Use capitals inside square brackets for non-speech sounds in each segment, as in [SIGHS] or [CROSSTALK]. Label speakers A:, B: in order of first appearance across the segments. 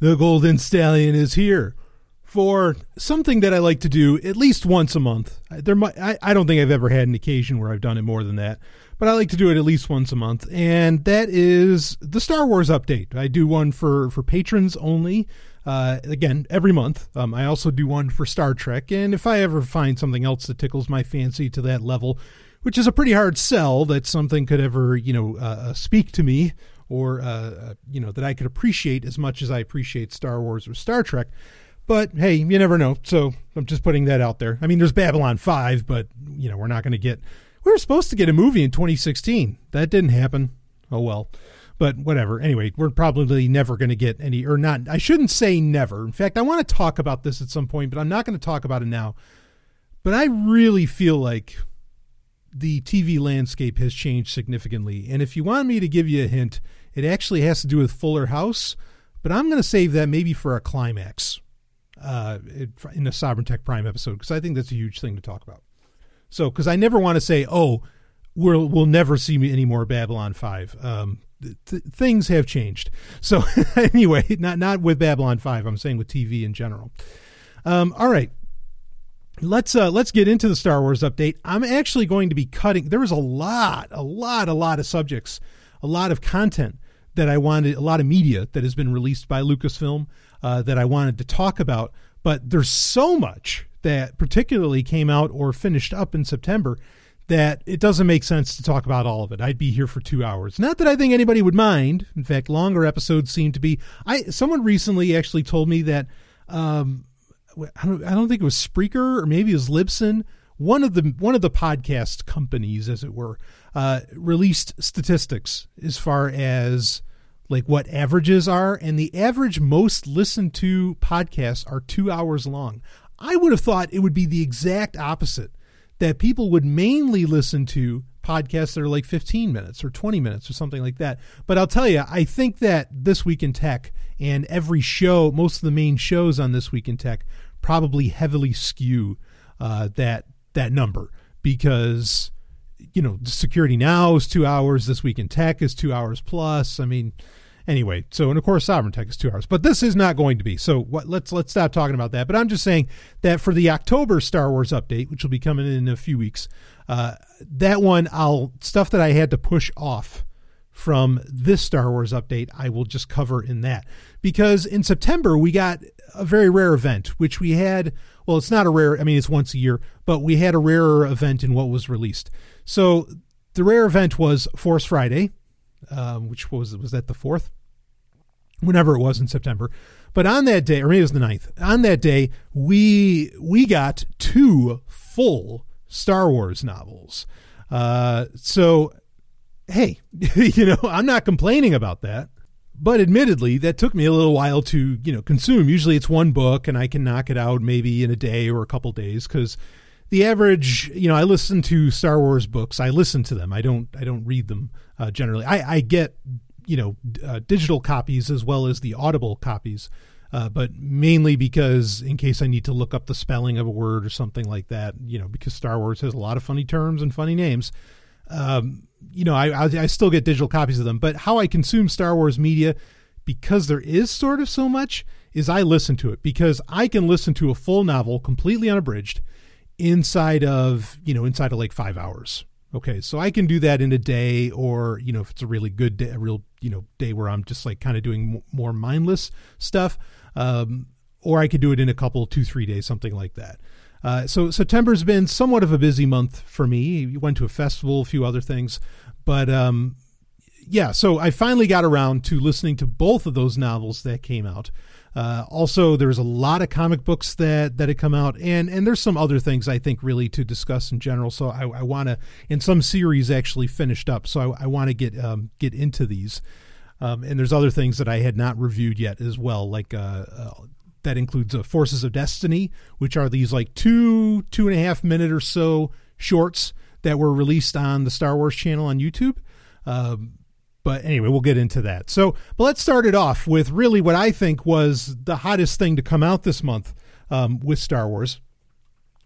A: the Golden Stallion is here for something that I like to do at least once a month. There, might, I, I don't think I've ever had an occasion where I've done it more than that, but I like to do it at least once a month, and that is the Star Wars update. I do one for for patrons only. Uh, again, every month. Um, I also do one for Star Trek, and if I ever find something else that tickles my fancy to that level, which is a pretty hard sell that something could ever, you know, uh, uh speak to me or, uh, uh, you know, that I could appreciate as much as I appreciate Star Wars or Star Trek. But hey, you never know. So I'm just putting that out there. I mean, there's Babylon 5, but, you know, we're not going to get. We were supposed to get a movie in 2016. That didn't happen. Oh, well but whatever. Anyway, we're probably never going to get any, or not. I shouldn't say never. In fact, I want to talk about this at some point, but I'm not going to talk about it now. But I really feel like the TV landscape has changed significantly. And if you want me to give you a hint, it actually has to do with Fuller House, but I'm going to save that maybe for a climax uh, in the Sovereign Tech Prime episode because I think that's a huge thing to talk about. So, because I never want to say, oh, we'll we'll never see any more Babylon Five. Um, th- things have changed. So [LAUGHS] anyway, not not with Babylon Five. I'm saying with TV in general. Um, all right, let's uh, let's get into the Star Wars update. I'm actually going to be cutting. There was a lot, a lot, a lot of subjects, a lot of content that I wanted, a lot of media that has been released by Lucasfilm uh, that I wanted to talk about. But there's so much that particularly came out or finished up in September that it doesn't make sense to talk about all of it. I'd be here for two hours. Not that I think anybody would mind. In fact, longer episodes seem to be. I someone recently actually told me that um, I don't I don't think it was Spreaker or maybe it was Libsyn. One of the one of the podcast companies, as it were, uh, released statistics as far as like what averages are, and the average most listened to podcasts are two hours long. I would have thought it would be the exact opposite that people would mainly listen to podcasts that are like 15 minutes or 20 minutes or something like that. But I'll tell you, I think that This Week in Tech and every show, most of the main shows on This Week in Tech, probably heavily skew uh, that that number because you know security now is two hours this week in tech is two hours plus i mean Anyway, so and of course Sovereign Tech is two hours, but this is not going to be. So what, let's let's stop talking about that. But I'm just saying that for the October Star Wars update, which will be coming in a few weeks, uh, that one I'll stuff that I had to push off from this Star Wars update, I will just cover in that because in September we got a very rare event, which we had. Well, it's not a rare. I mean, it's once a year, but we had a rarer event in what was released. So the rare event was Force Friday, um, which was was that the fourth whenever it was in September. But on that day, or maybe it was the 9th, on that day, we we got two full Star Wars novels. Uh, so, hey, [LAUGHS] you know, I'm not complaining about that. But admittedly, that took me a little while to, you know, consume. Usually it's one book and I can knock it out maybe in a day or a couple days because the average, you know, I listen to Star Wars books. I listen to them. I don't I don't read them uh, generally. I, I get you know uh, digital copies as well as the audible copies uh, but mainly because in case I need to look up the spelling of a word or something like that, you know, because Star Wars has a lot of funny terms and funny names. Um, you know, I, I, I still get digital copies of them, but how I consume Star Wars media, because there is sort of so much, is I listen to it because I can listen to a full novel completely unabridged inside of you know inside of like five hours Okay, so I can do that in a day, or you know, if it's a really good day, a real you know day where I'm just like kind of doing more mindless stuff, um, or I could do it in a couple, two, three days, something like that. Uh, so September's been somewhat of a busy month for me. Went to a festival, a few other things, but um, yeah. So I finally got around to listening to both of those novels that came out. Uh, also, there's a lot of comic books that that had come out, and and there's some other things I think really to discuss in general. So I, I want to, and some series actually finished up. So I, I want to get um, get into these. Um, and there's other things that I had not reviewed yet as well, like uh, uh, that includes uh, Forces of Destiny, which are these like two two and a half minute or so shorts that were released on the Star Wars channel on YouTube. Um, but anyway, we'll get into that. So, but let's start it off with really what I think was the hottest thing to come out this month um, with Star Wars.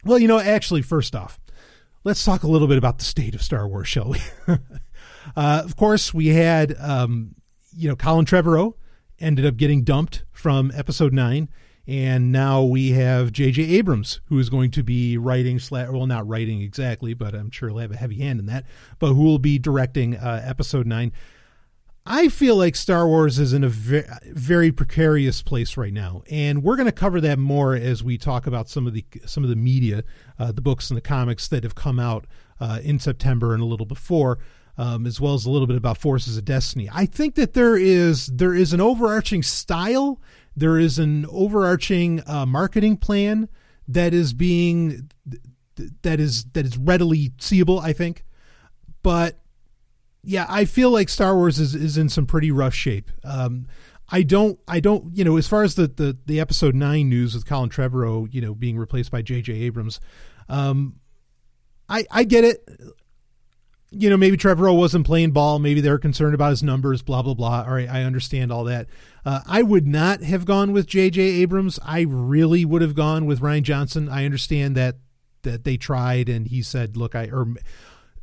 A: Well, you know, actually, first off, let's talk a little bit about the state of Star Wars, shall we? [LAUGHS] uh, of course, we had, um, you know, Colin Trevorrow ended up getting dumped from episode nine. And now we have J.J. Abrams, who is going to be writing, well, not writing exactly, but I'm sure he'll have a heavy hand in that, but who will be directing uh, episode nine. I feel like Star Wars is in a very, very precarious place right now, and we're going to cover that more as we talk about some of the some of the media, uh, the books and the comics that have come out uh, in September and a little before, um, as well as a little bit about Forces of Destiny. I think that there is there is an overarching style, there is an overarching uh, marketing plan that is being that is that is readily seeable. I think, but yeah, I feel like Star Wars is, is in some pretty rough shape. Um, I don't, I don't, you know, as far as the, the, the episode nine news with Colin Trevorrow, you know, being replaced by J.J. Abrams, um, I, I get it. You know, maybe Trevorrow wasn't playing ball. Maybe they're concerned about his numbers, blah, blah, blah. All right, I understand all that. Uh, I would not have gone with J.J. Abrams. I really would have gone with Rian Johnson. I understand that that they tried and he said, look, I, or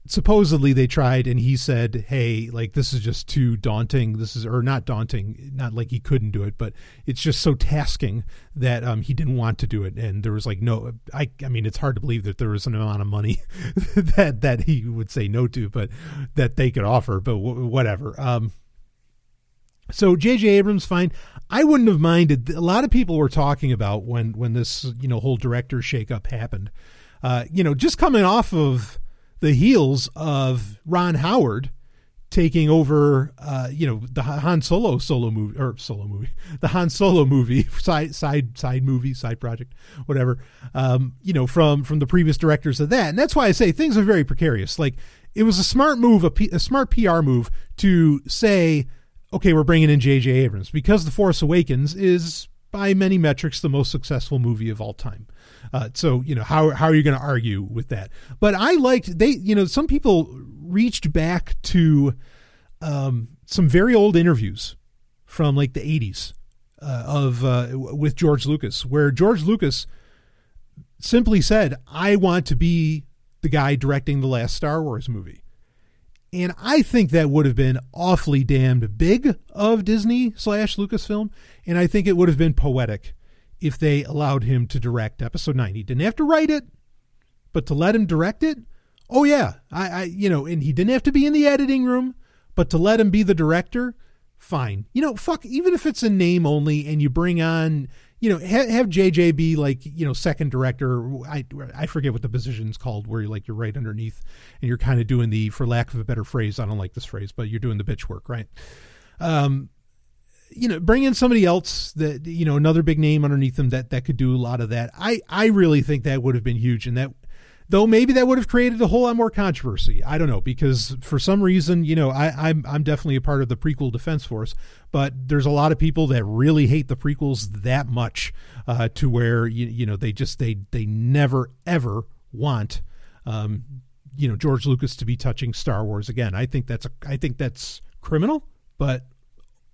A: supposedly they tried and he said hey like this is just too daunting this is or not daunting not like he couldn't do it but it's just so tasking that um he didn't want to do it and there was like no i i mean it's hard to believe that there was an amount of money [LAUGHS] that that he would say no to but that they could offer but w- whatever um so J.J. Abrams, fine. I wouldn't have minded. A lot of people were talking about when when this you know whole director shakeup happened. Uh, you know, just coming off of the heels of Ron Howard taking over, uh, you know, the Han Solo solo movie or solo movie, [LAUGHS] the Han Solo movie [LAUGHS] side side side movie side project, whatever. Um, you know, from from the previous directors of that, and that's why I say things are very precarious. Like it was a smart move, a, P, a smart PR move to say, okay, we're bringing in J.J. Abrams because The Force Awakens is by many metrics the most successful movie of all time. Uh, so you know how how are you going to argue with that? But I liked they you know some people reached back to um, some very old interviews from like the 80s uh, of uh, with George Lucas, where George Lucas simply said, "I want to be the guy directing the last Star Wars movie." And I think that would have been awfully damned big of Disney slash Lucasfilm, and I think it would have been poetic if they allowed him to direct episode nine. He didn't have to write it, but to let him direct it, oh yeah, I, I you know, and he didn't have to be in the editing room, but to let him be the director, fine. You know, fuck, even if it's a name only, and you bring on, you know, have, have JJ be like, you know, second director. I I forget what the position's called, where you're like you're right underneath, and you're kind of doing the, for lack of a better phrase, I don't like this phrase, but you're doing the bitch work, right? Um, you know, bring in somebody else that you know another big name underneath them that that could do a lot of that. I I really think that would have been huge, and that though maybe that would have created a whole lot more controversy. I don't know because for some reason, you know, I I'm I'm definitely a part of the prequel defense force, but there's a lot of people that really hate the prequels that much uh, to where you you know they just they they never ever want. Um, you know George Lucas to be touching Star Wars again. I think that's a, I think that's criminal, but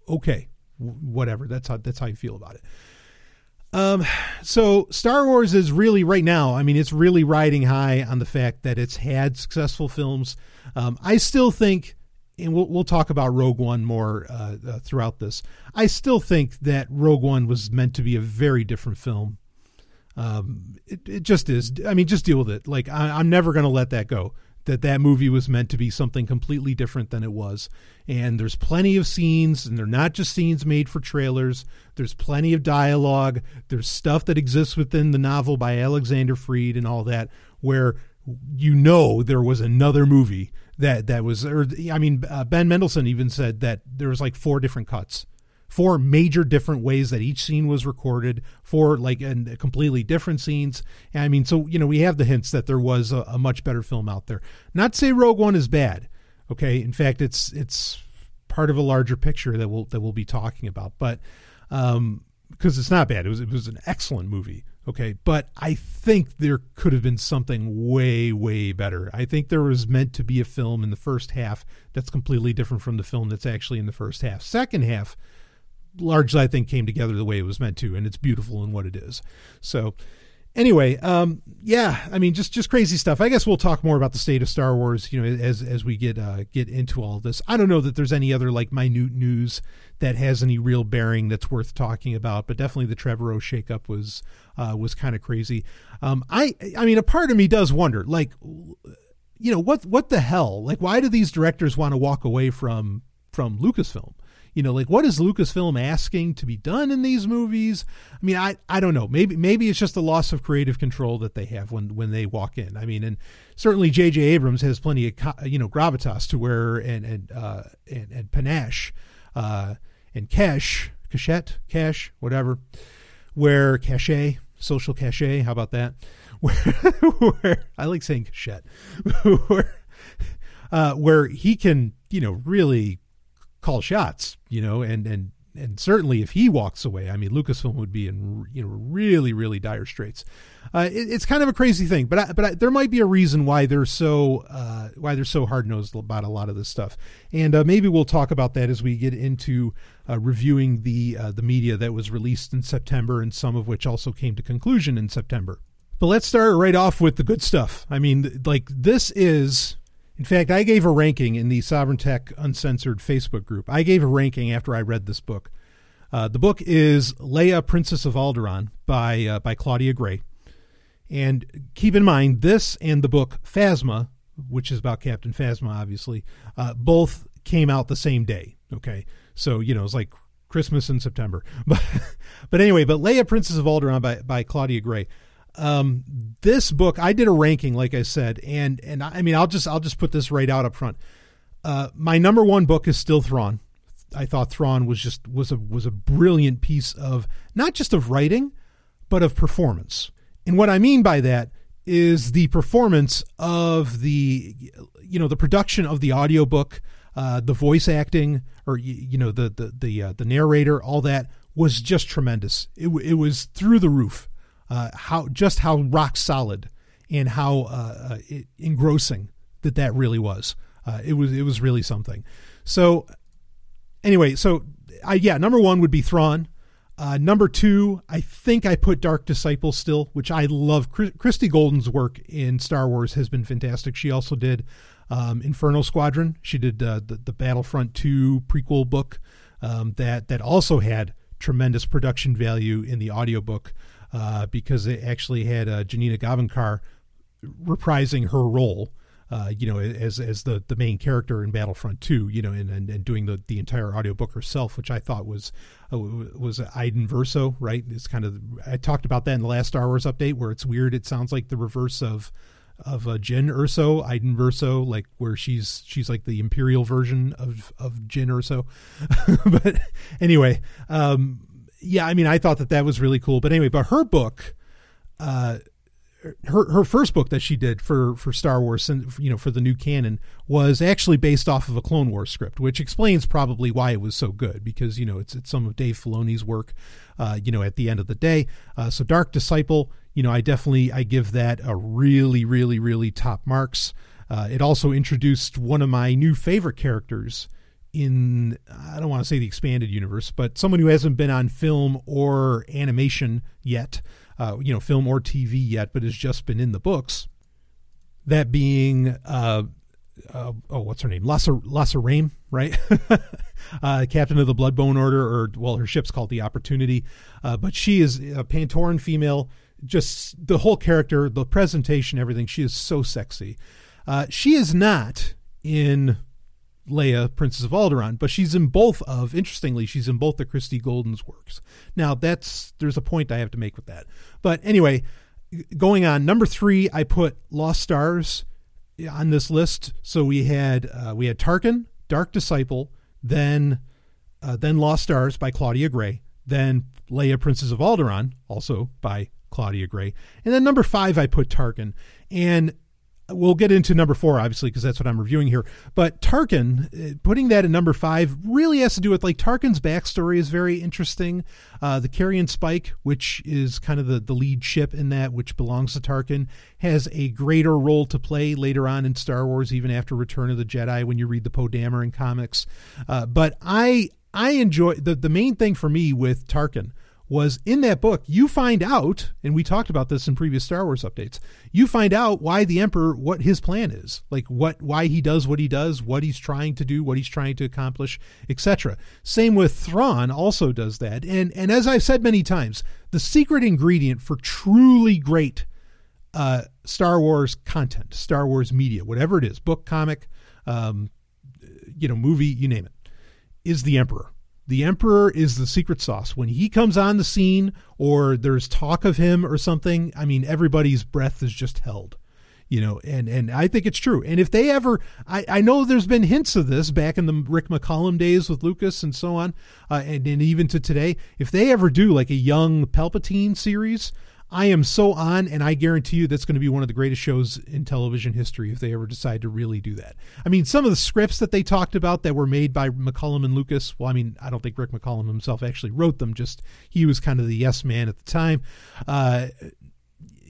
A: okay whatever. That's how that's how you feel about it. Um, so Star Wars is really right now. I mean, it's really riding high on the fact that it's had successful films. Um, I still think, and we'll we'll talk about Rogue One more uh, uh, throughout this. I still think that Rogue One was meant to be a very different film. Um, it, it just is. I mean, just deal with it. Like I, I'm never going to let that go that that movie was meant to be something completely different than it was. And there's plenty of scenes, and they're not just scenes made for trailers. There's plenty of dialogue. There's stuff that exists within the novel by Alexander Freed and all that, where you know there was another movie that that was. Or I mean, uh, Ben Mendelsohn even said that there was like four different cuts four major different ways that each scene was recorded, four like and completely different scenes. And I mean, so you know, we have the hints that there was a, a, much better film out there. Not say Rogue One is bad. Okay, in fact, it's it's part of a larger picture that we'll that we'll be talking about, but um, because it's not bad. It was it was an excellent movie. Okay, but I think there could have been something way, way better. I think there was meant to be a film in the first half that's completely different from the film that's actually in the first half. Second half, largely I think came together the way it was meant to, and it's beautiful in what it is. So, anyway, um, yeah, I mean, just just crazy stuff. I guess we'll talk more about the state of Star Wars, you know, as as we get uh, get into all this. I don't know that there's any other like minute news that has any real bearing that's worth talking about, but definitely the Trevorrow shakeup was uh, was kind of crazy. Um, I I mean, a part of me does wonder, like, you know, what what the hell? Like, why do these directors want to walk away from from Lucasfilm? You know like what is lucasfilm asking to be done in these movies? I mean i i don't know. Maybe maybe it's just the loss of creative control that they have when when they walk in. I mean and certainly jj abrams has plenty of you know gravitas to wear and and uh and, and panache uh and cash cachette cash whatever where cachet social cachet how about that? [LAUGHS] Where, where i like saying cachette. [LAUGHS] Where uh, where he can you know really call shots, you know, and and and certainly if he walks away, I mean, Lucasfilm would be in you know really really dire straits. Uh, it, it's kind of a crazy thing, but I, but I, there might be a reason why they're so uh, why they're so hard nosed about a lot of this stuff, and uh, maybe we'll talk about that as we get into uh, reviewing the uh, the media that was released in September, and some of which also came to conclusion in September. But let's start right off with the good stuff. I mean, like this is in fact, I gave a ranking in the Sovereign Tech Uncensored Facebook group. I gave a ranking after I read this book. Uh, the book is Leia, Princess of Alderaan by uh, by Claudia Gray. And keep in mind, this and the book Phasma, which is about Captain Phasma, obviously, uh, both came out the same day. Okay, so you know it's like Christmas in September. [LAUGHS] But but anyway, but Leia, Princess of Alderaan by by Claudia Gray um, this book I did a ranking, like I said, and and I mean I'll just I'll just put this right out up front. Uh, my number one book is still Thrawn. I thought Thrawn was just was a was a brilliant piece of not just of writing, but of performance. And what I mean by that is the performance of the you know the production of the audiobook, uh, the voice acting, or you, you know the the the uh, the narrator, all that was just tremendous. It it was through the roof uh, how just how rock solid and how uh, uh, engrossing that that really was. Uh, it was it was really something. So anyway, so I yeah, number one would be Thrawn. Uh, number two, I think I put Dark Disciple still, which I love. Christie Golden's work in Star Wars has been fantastic. She also did um, Inferno Squadron. She did uh, the, the Battlefront 2 prequel book um, that that also had tremendous production value in the audiobook uh, because it actually had uh, Janina Gavankar reprising her role. Uh, you know, as as the, the main character in Battlefront 2, you know, and, and, and doing the, the entire audiobook herself, which I thought was uh, was Iden Verso, right? It's kind of I talked about that in the last Star Wars update, where it's weird. It sounds like the reverse of of uh, Jyn Erso, Iden Verso, like where she's she's like the imperial version of of Jyn Erso. [LAUGHS] but anyway, um, yeah, I mean, I thought that that was really cool. But anyway, but her book, uh, her her first book that she did for for Star Wars and you know for the new canon was actually based off of a Clone Wars script, which explains probably why it was so good because you know it's it's some of Dave Filoni's work, uh, you know at the end of the day. Uh, so Dark Disciple, you know, I definitely I give that a really really really top marks. Uh, it also introduced one of my new favorite characters in I don't want to say the expanded universe, but someone who hasn't been on film or animation yet, uh, you know, film or TV yet, but has just been in the books. That being, uh, uh, oh, what's her name? Lassa Lassa Rhayme, right? [LAUGHS] uh, captain of the Bloodbone Order, or well, her ship's called the Opportunity, uh, but she is a Pantoran female. Just the whole character, the presentation, everything. She is so sexy. Uh, she is not in Leia, Princess of Alderaan, but she's in both of, interestingly, she's in both the Christie Golden's works. Now, that's, there's a point I have to make with that. But anyway, going on, number three, I put Lost Stars on this list. So we had, uh, we had Tarkin, Dark Disciple, then, uh, then Lost Stars by Claudia Gray, then Leia, Princess of Alderaan, also by Claudia Gray. And then number five, I put Tarkin. And we'll get into number four, obviously, because that's what I'm reviewing here. But Tarkin, uh, putting that in number five, really has to do with like Tarkin's backstory is very interesting. Uh, the Carrion Spike, which is kind of the, the lead ship in that, which belongs to Tarkin, has a greater role to play later on in Star Wars, even after Return of the Jedi, when you read the Poe Dameron comics. Uh, but I I enjoy the the main thing for me with Tarkin was in that book, you find out, and we talked about this in previous Star Wars updates, you find out why the Emperor, what his plan is, like what, why he does what he does, what he's trying to do, what he's trying to accomplish, etc. Same with Thrawn also does that. And, and as I've said many times, the secret ingredient for truly great uh, Star Wars content, Star Wars media, whatever it is, book, comic, um, you know, movie, you name it, is the Emperor the emperor is the secret sauce. When he comes on the scene or there's talk of him or something i mean everybody's breath is just held you know and and i think it's true. And if they ever i i know there's been hints of this back in the rick mccallum days with lucas and so on uh, and, and even to today. If they ever do like a young palpatine series I am so on, and I guarantee you that's going to be one of the greatest shows in television history if they ever decide to really do that. I mean, some of the scripts that they talked about that were made by McCallum and Lucas, well, I mean, I don't think Rick McCallum himself actually wrote them, just he was kind of the yes man at the time. Uh,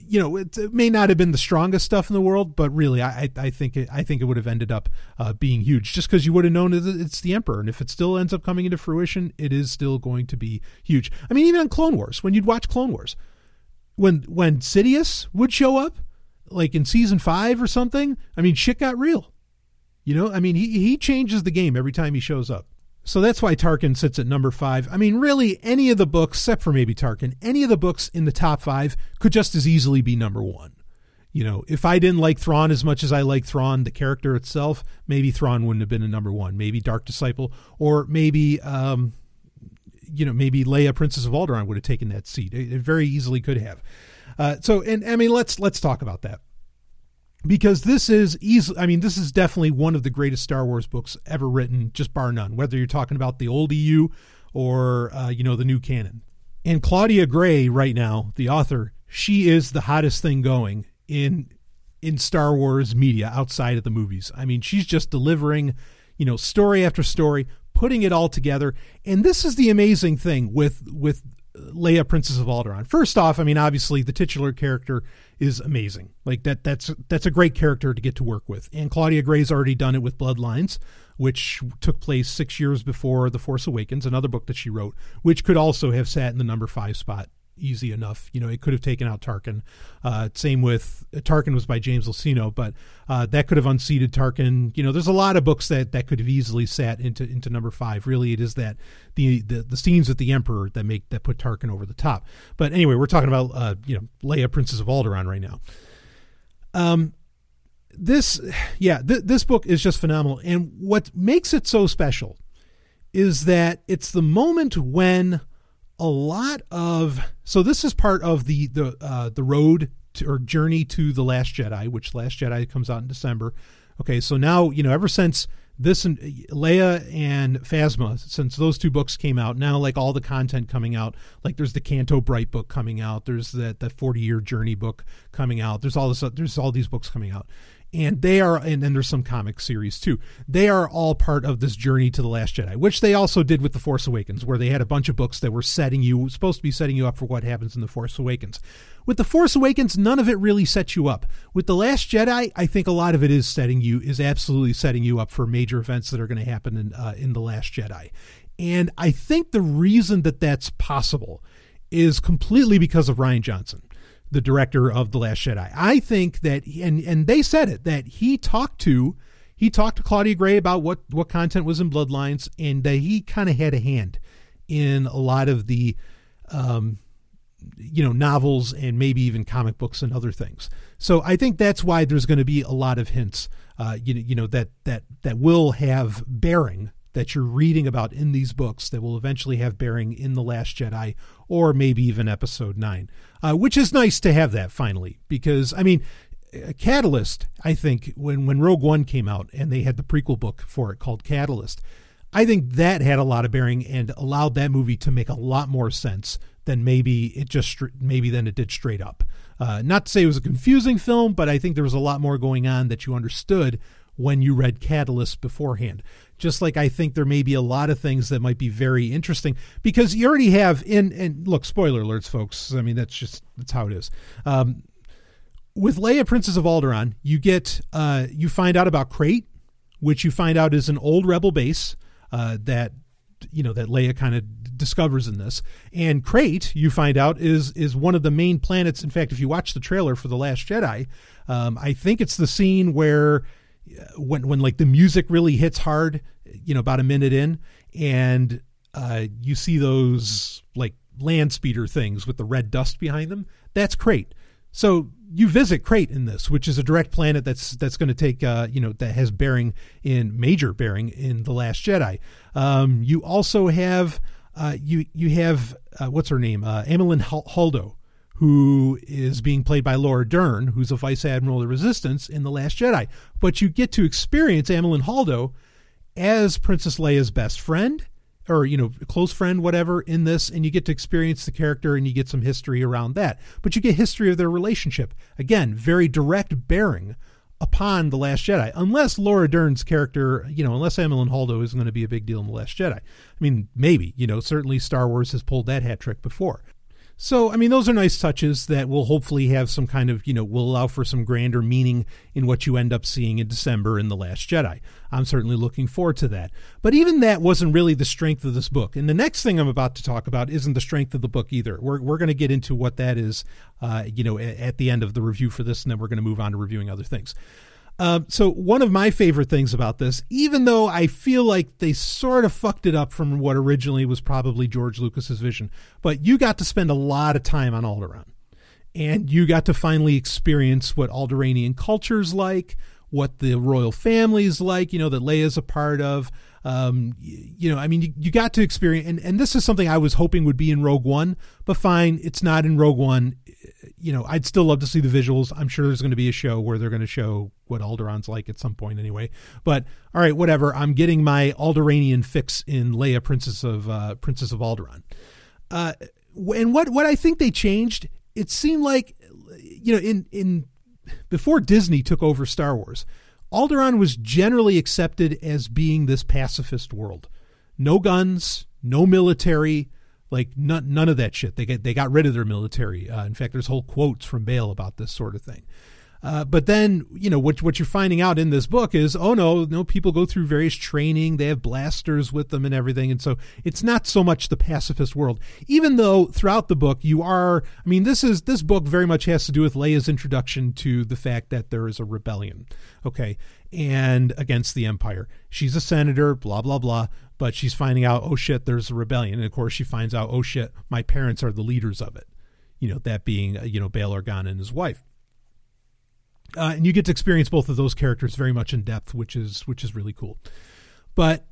A: you know, it, it, may not have been the strongest stuff in the world, but really, I, I think it, I think it would have ended up uh, being huge, just because you would have known it's the Emperor, and if it still ends up coming into fruition, it is still going to be huge. I mean, even on Clone Wars, when you'd watch Clone Wars, when when Sidious would show up, like in season five or something, I mean, shit got real. You know, I mean, he he changes the game every time he shows up. So that's why Tarkin sits at number five. I mean, really, any of the books, except for maybe Tarkin, any of the books in the top five could just as easily be number one. You know, if I didn't like Thrawn as much as I like Thrawn, the character itself, maybe Thrawn wouldn't have been a number one. Maybe Dark Disciple, or maybe um, you know, maybe Leia, Princess of Alderaan, would have taken that seat. It, it very easily could have. Uh, so, and I mean, let's let's talk about that because this is easy. I mean, this is definitely one of the greatest Star Wars books ever written, just bar none. Whether you're talking about the old EU or uh, you know the new canon. And Claudia Gray, right now, the author, she is the hottest thing going in in Star Wars media outside of the movies. I mean, she's just delivering, you know, story after story, putting it all together. And this is the amazing thing with with Leia, Princess of Alderaan. First off, I mean, obviously the titular character is amazing. Like that, that's that's a great character to get to work with. And Claudia Gray's already done it with Bloodlines, which took place six years before The Force Awakens, another book that she wrote, which could also have sat in the number five spot easy enough. You know, it could have taken out Tarkin. Uh, same with Tarkin was by James Luceno, but uh, that could have unseated Tarkin. You know, there's a lot of books that that could have easily sat into into number five. Really, it is that the the, the scenes with the Emperor that make that put Tarkin over the top. But anyway, we're talking about uh, you know Leia, Princess of Alderaan, right now. Um, this yeah, th- this book is just phenomenal, and what makes it so special is that it's the moment when a lot of so this is part of the the uh, the road to, or journey to the Last Jedi, which Last Jedi comes out in December. Okay, so now you know ever since this and Leia and Phasma, since those two books came out, now like all the content coming out, like there's the Canto Bight book coming out, there's that that 40 year journey book coming out, there's all this, there's all these books coming out and they are and then there's some comic series too. They are all part of this journey to the last jedi which they also did with the force awakens where they had a bunch of books that were setting you supposed to be setting you up for what happens in the force awakens. With the force awakens none of it really sets you up. With the last jedi i think a lot of it is setting you is absolutely setting you up for major events that are going to happen in uh, in the last jedi. And i think the reason that that's possible is completely because of rian johnson the director of the Last Jedi. I think that, and and they said it that he talked to he talked to Claudia Gray about what what content was in Bloodlines, and that he kind of had a hand in a lot of the, um, you know, novels and maybe even comic books and other things. So I think that's why there's going to be a lot of hints, uh, you know, you know that that that will have bearing that you're reading about in these books that will eventually have bearing in The Last Jedi or maybe even Episode 9, uh, which is nice to have that finally. Because, I mean, Catalyst, I think, when, when Rogue One came out and they had the prequel book for it called Catalyst, I think that had a lot of bearing and allowed that movie to make a lot more sense than maybe it just maybe than it did straight up. Uh, not to say it was a confusing film, but I think there was a lot more going on that you understood when you read Catalyst beforehand. Just like I think there may be a lot of things that might be very interesting because you already have in and look spoiler alerts, folks. I mean that's just that's how it is. Um, with Leia, Princess of Alderaan, you get uh, you find out about Crait, which you find out is an old rebel base uh, that you know that Leia kind of discovers in this. And Crait, you find out, is is one of the main planets. In fact, if you watch the trailer for the Last Jedi, um, I think it's the scene where when when like the music really hits hard, you know, about a minute in, and uh, you see those like land speeder things with the red dust behind them. That's Crait. So you visit Crait in this, which is a direct planet that's that's going to take uh, you know that has bearing in major bearing in the Last Jedi. Um, you also have uh, you you have uh, what's her name uh, Amilyn Holdo, who is being played by Laura Dern, who's a vice admiral of the Resistance in the Last Jedi. But you get to experience Amilyn Holdo as Princess Leia's best friend or you know close friend whatever in this and you get to experience the character and you get some history around that. But you get history of their relationship. Again very direct bearing upon the last jedi. Unless laura dern's character you know unless amilyn holdo is going to be a big deal in the last jedi. I mean maybe you know certainly star wars has pulled that hat trick before so, I mean, those are nice touches that will hopefully have some kind of, you know, will allow for some grander meaning in what you end up seeing in December in The Last Jedi. I'm certainly looking forward to that. But even that wasn't really the strength of this book. And the next thing I'm about to talk about isn't the strength of the book either. We're, we're going to get into what that is, uh, you know, at the end of the review for this, and then we're going to move on to reviewing other things. Uh, so one of my favorite things about this, even though I feel like they sort of fucked it up from what originally was probably George Lucas's vision, but you got to spend a lot of time on Alderaan, and you got to finally experience what Alderaanian culture's like, what the royal family's like, you know, that Leia's a part of. Um, you know, I mean, you, you got to experience, and, and this is something I was hoping would be in Rogue One, but fine, it's not in Rogue One you know, I'd still love to see the visuals. I'm sure there's going to be a show where they're going to show what Alderaan's like at some point anyway. But all right, whatever. I'm getting my Alderaanian fix in Leia, Princess of uh, Princess of Alderaan. Uh, and what what I think they changed, it seemed like, you know, in in before Disney took over Star Wars, Alderaan was generally accepted as being this pacifist world. No guns, no military, like none, none of that shit. They get they got rid of their military. Uh, in fact, there's whole quotes from Bail about this sort of thing. Uh, but then, you know, what what you're finding out in this book is, oh no, no, people go through various training. They have blasters with them and everything, and so it's not so much the pacifist world. Even though throughout the book you are, I mean, this is this book very much has to do with Leia's introduction to the fact that there is a rebellion, okay, and against the Empire. She's a senator, blah blah blah but she's finding out, oh shit, there's a rebellion. And of course, she finds out, oh shit, my parents are the leaders of it. You know, that being, uh, you know, Bail Organa and his wife. Uh, and you get to experience both of those characters very much in depth, which is which is really cool. But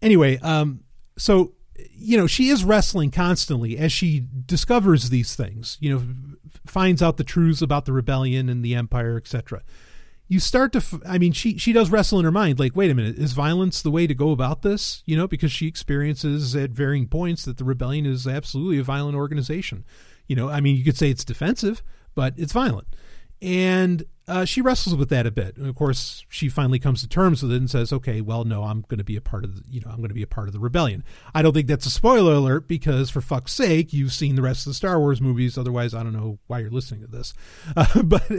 A: anyway, um, so you know she is wrestling constantly as she discovers these things. You know, finds out the truths about the rebellion and the empire, etc you start to f- i mean she she does wrestle in her mind like wait a minute is violence the way to go about this? You know because she experiences at varying points that the rebellion is absolutely a violent organization. You know i mean you could say it's defensive but it's violent. And uh, she wrestles with that a bit. And of course she finally comes to terms with it and says okay well no i'm going to be a part of the you know i'm going to be a part of the rebellion. I don't think that's a spoiler alert because for fuck's sake you've seen the rest of the star wars movies. Otherwise i don't know why you're listening to this. Uh, [LAUGHS] but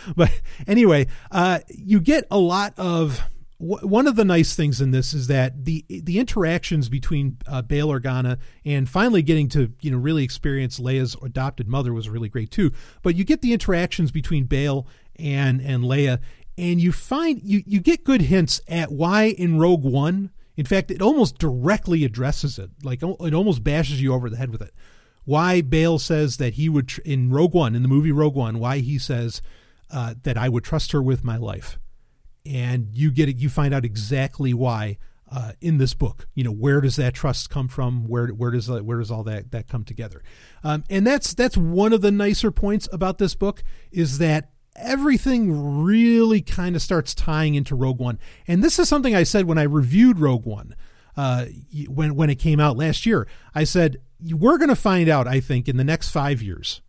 A: [LAUGHS] but anyway, uh, you get a lot of one of the nice things in this is that the the interactions between uh, Bail Organa and finally getting to you know really experience Leia's adopted mother was really great too. But you get the interactions between Bail and and Leia, and you find you you get good hints at why in Rogue One. In fact, it almost directly addresses it. Like it almost bashes you over the head with it. Why Bail says that he would in Rogue One in the movie Rogue One. Why he says uh, that I would trust her with my life. And you get it, you find out exactly why uh, in this book. You know, where does that trust come from? Where where does where does all that that come together? Um, and that's that's one of the nicer points about this book is that everything really kind of starts tying into Rogue One. And this is something I said when I reviewed Rogue One. Uh, when when it came out last year, I said we're going to find out. I think in the next five years,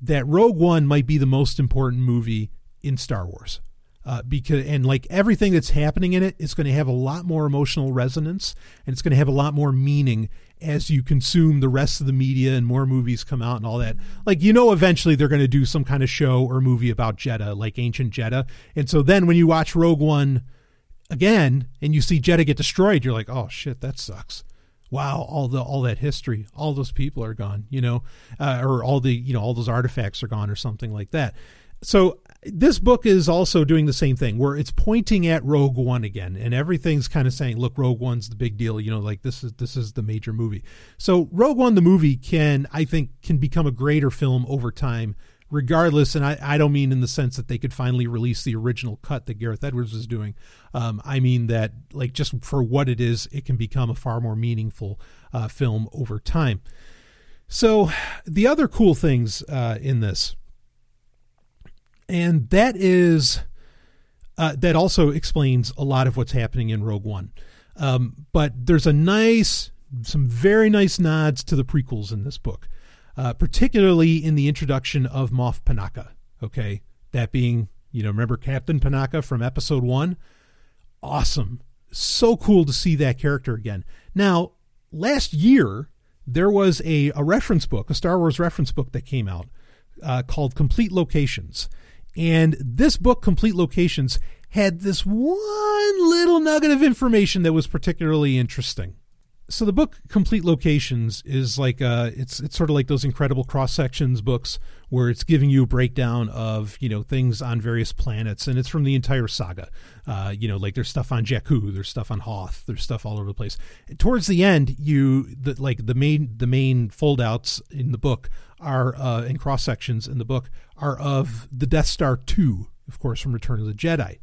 A: that Rogue One might be the most important movie in Star Wars. Uh, because and like everything that's happening in it is going to have a lot more emotional resonance and it's going to have a lot more meaning as you consume the rest of the media and more movies come out and all that. Like you know, eventually they're going to do some kind of show or movie about Jedha, like ancient Jedha, and so then when you watch Rogue One again and you see Jedha get destroyed, you're like, oh shit, that sucks. Wow, all the all that history, all those people are gone, you know, uh, or all the you know all those artifacts are gone, or something like that. So this book is also doing the same thing, where it's pointing at Rogue One again, and everything's kind of saying, "Look, Rogue One's the big deal," you know, like this is this is the major movie. So Rogue One, the movie, can I think can become a greater film over time regardless, and I, I don't mean in the sense that they could finally release the original cut that Gareth Edwards was doing. Um, I mean that, like, just for what it is, it can become a far more meaningful uh, film over time. So, the other cool things uh, in this, and that is, uh, that also explains a lot of what's happening in Rogue One. Um, but there's a nice, some very nice nods to the prequels in this book uh, particularly in the introduction of Moff Panaka. Okay, that being you know remember Captain Panaka from Episode One. Awesome, so cool to see that character again. Now, last year there was a, a reference book, a Star Wars reference book that came out uh, called Complete Locations, and this book, Complete Locations, had this one little nugget of information that was particularly interesting so the book complete locations is like uh it's it's sort of like those incredible cross sections books where it's giving you a breakdown of you know things on various planets and it's from the entire saga. Uh you know like there's stuff on jakku there's stuff on hoth there's stuff all over the place. Towards the end you the like the main the main foldouts in the book are uh in cross sections in the book are of the death star 2 of course from return of the jedi.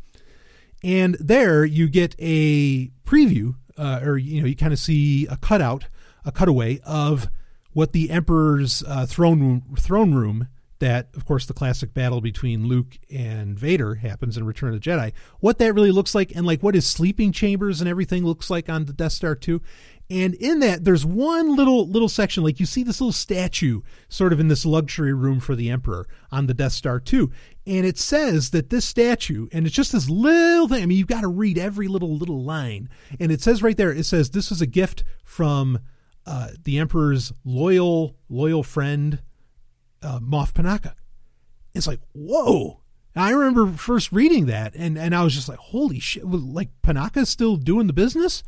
A: And there you get a preview uh, or you know, you kind of see a cutout, a cutaway of what the Emperor's uh, throne room, throne room. That, of course, the classic battle between Luke and Vader happens in Return of the Jedi. What that really looks like, and like what his sleeping chambers and everything looks like on the Death Star too. And in that, there's one little little section, like you see this little statue, sort of in this luxury room for the Emperor on the Death Star too and it says that this statue and it's just this little thing i mean you've got to read every little little line. And it says right there it says this is a gift from uh, the emperor's loyal loyal friend uh, moff panaka it's like whoa. I remember first reading that and and i was just like holy shit like panaka's still doing the business?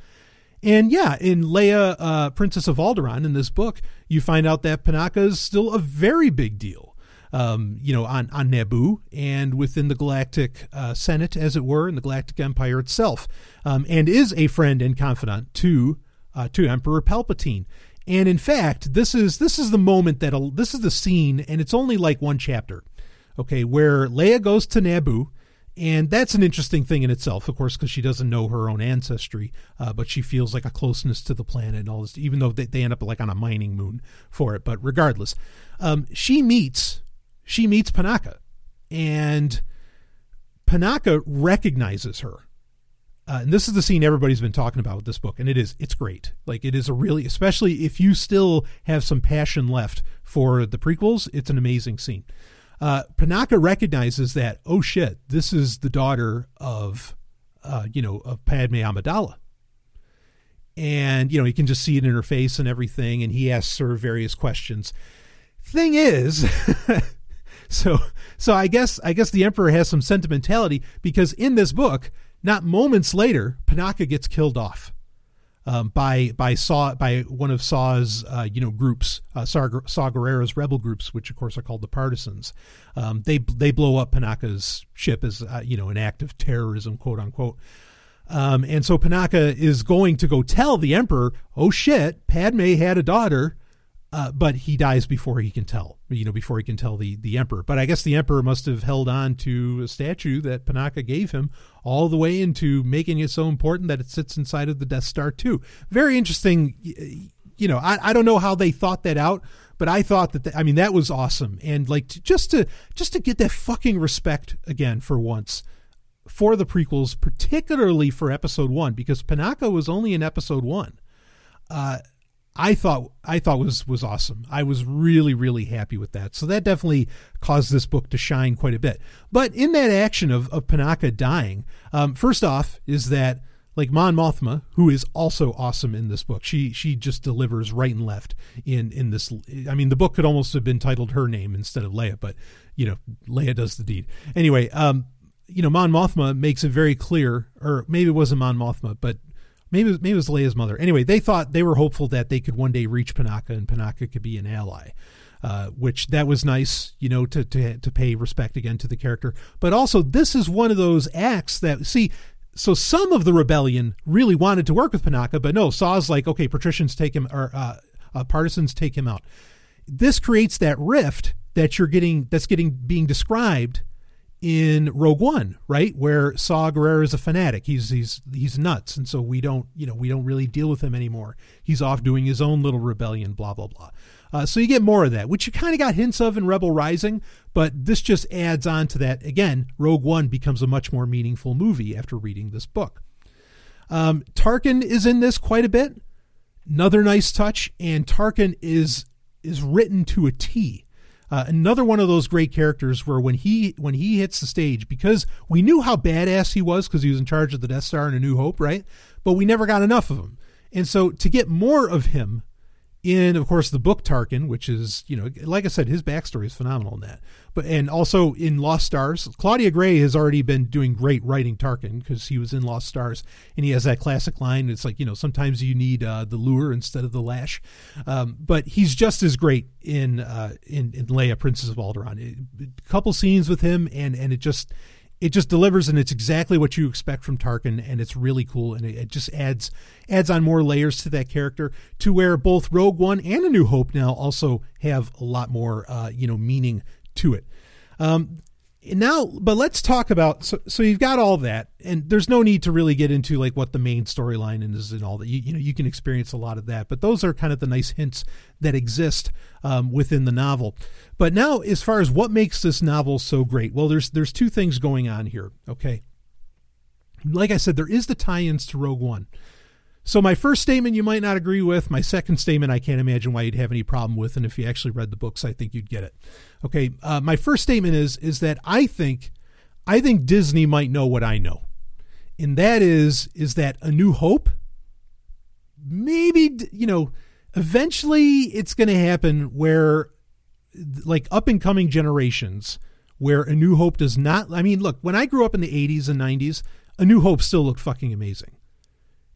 A: And yeah, in Leia, uh, Princess of Alderaan, in this book, you find out that Panaka is still a very big deal um, you know, on, on Naboo and within the Galactic uh, Senate, as it were, in the Galactic Empire itself, um, and is a friend and confidant to uh, to Emperor Palpatine. And in fact, this is this is the moment that this is the scene, and it's only like one chapter, okay, where Leia goes to Naboo. And that's an interesting thing in itself, of course, because she doesn't know her own ancestry, uh, but she feels like a closeness to the planet and all this, even though they, they end up like on a mining moon for it. But regardless, um, she meets she meets Panaka, and Panaka recognizes her. Uh, and this is the scene everybody's been talking about with this book, and it is it's great. Like it is a really, especially if you still have some passion left for the prequels, it's an amazing scene. Uh, Panaka recognizes that oh shit, this is the daughter of, uh, you know, of Padme Amidala, and you know he can just see it in her face and everything, and he asks her various questions. Thing is. [LAUGHS] So so I guess I guess the emperor has some sentimentality because in this book, not moments later, Panaka gets killed off. Um, by by Saw by one of Saw's uh, you know groups, uh, Saw, Saw rebel groups, which of course are called the Partisans. Um, they they blow up Panaka's ship as uh, you know an act of terrorism, quote unquote. Um, and so Panaka is going to go tell the emperor, "Oh shit, Padme had a daughter." Uh, but he dies before he can tell, you know, before he can tell the, the emperor. But I guess the emperor must have held on to a statue that Panaka gave him all the way into making it so important that it sits inside of the Death Star too. Very interesting. You know, I, I don't know how they thought that out, but I thought that the, I mean that was awesome, and like to, just to just to get that fucking respect again for once for the prequels, particularly for Episode One, because Panaka was only in Episode One. Uh, I thought I thought was was awesome. I was really really happy with that. So that definitely caused this book to shine quite a bit. But in that action of of Panaka dying, um, first off is that like Mon Mothma, who is also awesome in this book. She she just delivers right and left in in this. I mean, the book could almost have been titled her name instead of Leia, but you know, Leia does the deed. Anyway, um, you know, Mon Mothma makes it very clear, or maybe it wasn't Mon Mothma, but maybe maybe it was Leia's mother. Anyway, they thought they were hopeful that they could one day reach Panaka and Panaka could be an ally. Uh, which that was nice, you know, to, to to pay respect again to the character. But also, this is one of those acts that see. So some of the rebellion really wanted to work with Panaka, but no, Saw's like, okay, patricians take him, or uh, uh, partisans take him out. This creates that rift that you're getting, that's getting being described in Rogue One, right? Where Saw Gerrera is a fanatic. He's he's he's nuts, and so we don't you know we don't really deal with him anymore. He's off doing his own little rebellion, blah blah blah. Uh, so you get more of that, which you kind of got hints of in Rebel Rising, but this just adds on to that. Again, Rogue One becomes a much more meaningful movie after reading this book. Um, Tarkin is in this quite a bit. Another nice touch, and Tarkin is is written to a T. Uh, another one of those great characters where when he when he hits the stage, because we knew how badass he was because he was in charge of the Death Star in A New Hope, right? But we never got enough of him, and so to get more of him in of course the book Tarkin, which is you know like I said, his backstory is phenomenal in that. But and also in Lost Stars, Claudia Gray has already been doing great writing Tarkin because he was in Lost Stars, and he has that classic line. It's like you know sometimes you need uh, the lure instead of the lash, um, but he's just as great in uh, in in Leia, Princess of Alderaan. A couple scenes with him, and and it just it just delivers and it's exactly what you expect from Tarkin and it's really cool and it, it, just adds adds on more layers to that character to where both Rogue One and A New Hope now also have a lot more uh, you know meaning to it. Um, now but let's talk about so, so you've got all that and there's no need to really get into like what the main storyline is and all that. You, you know you can experience a lot of that but those are kind of the nice hints that exist um, within the novel. But now as far as what makes this novel so great well there's there's two things going on here okay? Like i said there is the tie-ins to rogue one so my first statement you might not agree with. My second statement I can't imagine why you'd have any problem with, and if you actually read the books, I think you'd get it. Okay, uh, my first statement is is that I think I think Disney might know what I know, and that is is that A New Hope. Maybe you know, eventually it's going to happen where, like up and coming generations, where A New Hope does not. I mean, look, when I grew up in the '80s and '90s, A New Hope still looked fucking amazing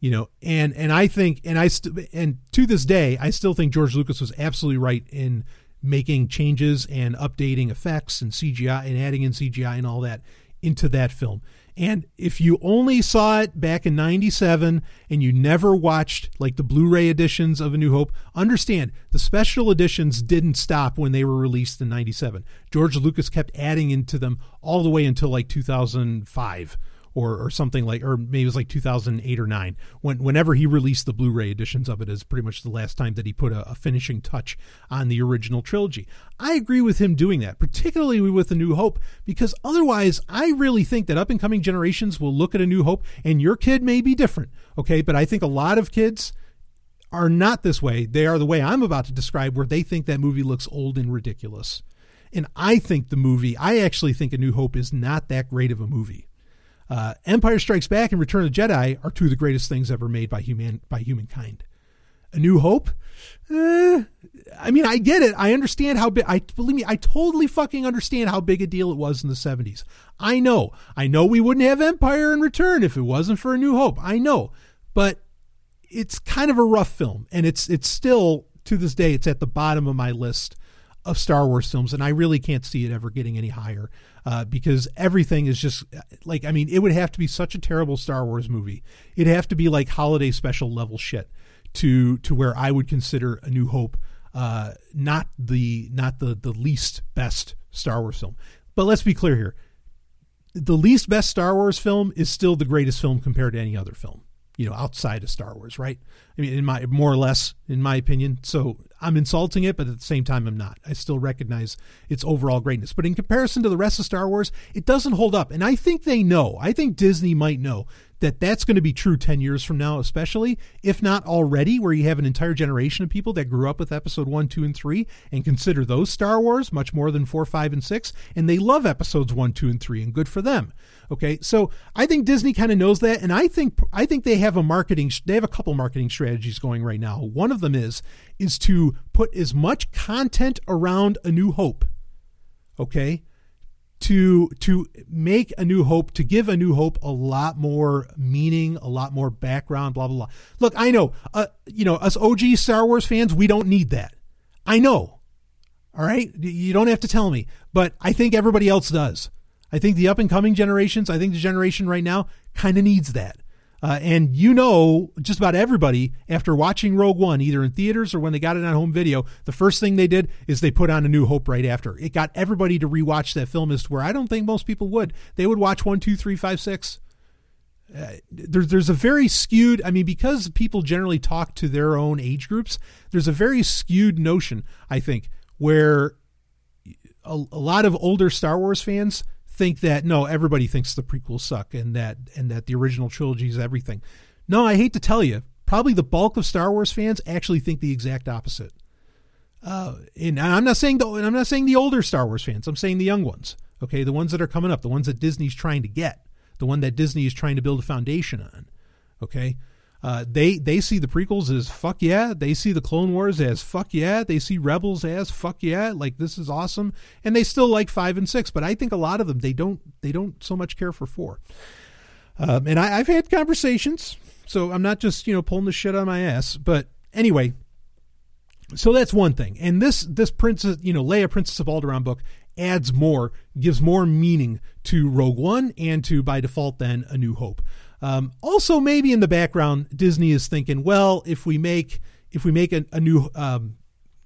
A: you know and and i think and i st- and to this day i still think george lucas was absolutely right in making changes and updating effects and cgi and adding in cgi and all that into that film. And if you only saw it back in 97 and you never watched like the blu-ray editions of a new hope understand the special editions didn't stop when they were released in 97 george lucas kept adding into them all the way until like 2005 or or something like, or maybe it was like 2008 or nine. When whenever he released the Blu-ray editions of it, is pretty much the last time that he put a, a finishing touch on the original trilogy. I agree with him doing that, particularly with A New Hope, because otherwise, I really think that up and coming generations will look at A New Hope, and your kid may be different, okay? But I think a lot of kids are not this way. They are the way I'm about to describe, where they think that movie looks old and ridiculous. And I think the movie, I actually think A New Hope is not that great of a movie. Uh, Empire Strikes Back and Return of the Jedi are two of the greatest things ever made by human by humankind. A New Hope. Eh, I mean, I get it. I understand how big. I believe me. I totally fucking understand how big a deal it was in the seventies. I know. I know we wouldn't have Empire and Return if it wasn't for A New Hope. I know, but it's kind of a rough film, and it's it's still to this day it's at the bottom of my list of Star Wars films, and I really can't see it ever getting any higher uh, because everything is just like I mean, it would have to be such a terrible Star Wars movie. It'd have to be like holiday special level shit to to where I would consider A New Hope uh, not the not the the least best Star Wars film. But let's be clear here: the least best Star Wars film is still the greatest film compared to any other film you know, outside of Star Wars, right? I mean, in my more or less, in my opinion. So I'm insulting it, but at the same time, I'm not. I still recognize its overall greatness. But in comparison to the rest of Star Wars, it doesn't hold up. And I think they know. I think Disney might know that that's going to be true 10 years from now, especially if not already, where you have an entire generation of people that grew up with episode 1, 2, and 3 and consider those Star Wars much more than 4, 5, and 6. And they love episodes 1, 2, and 3, and good for them. Okay, so I think Disney kind of knows that, and I think I think they have a marketing they have a couple marketing strategies going right now. One of them is is to put as much content around A New Hope, okay, to to make a new hope to give a new hope a lot more meaning a lot more background blah blah blah. Look i know uh, you know us og star wars fans we don't need that. I know. All right? You don't have to tell me. But i think everybody else does. I think the up and coming generations i think the generation right now kind of needs that uh, and you know, just about everybody, after watching Rogue One, either in theaters or when they got it on home video, the first thing they did is they put on A New Hope right after. It got everybody to rewatch that film, as to where I don't think most people would. They would watch one, two, three, five, six. Uh, there's there's a very skewed. I mean, because people generally talk to their own age groups, there's a very skewed notion. I think where a, a lot of older Star Wars fans think that no, everybody thinks the prequels suck and that and that the original trilogy is everything. No, I hate to tell you, probably the bulk of Star Wars fans actually think the exact opposite. Uh, and I'm not saying the and I'm not saying the older Star Wars fans. I'm saying the young ones. Okay, the ones that are coming up, the ones that Disney's trying to get, the one that Disney is trying to build a foundation on. Okay, uh, they they see the prequels as fuck yeah. They see the Clone Wars as fuck yeah. They see Rebels as fuck yeah. Like this is awesome, and they still like five and six. But I think a lot of them they don't they don't so much care for four. Um, and I, I've had conversations, so I'm not just you know pulling the shit on my ass. But anyway, so that's one thing. And this this princess you know Leia Princess of Alderaan book adds more, gives more meaning to Rogue One and to by default then A New Hope. Um, also, maybe in the background, Disney is thinking, well, if we make if we make a, a new, um,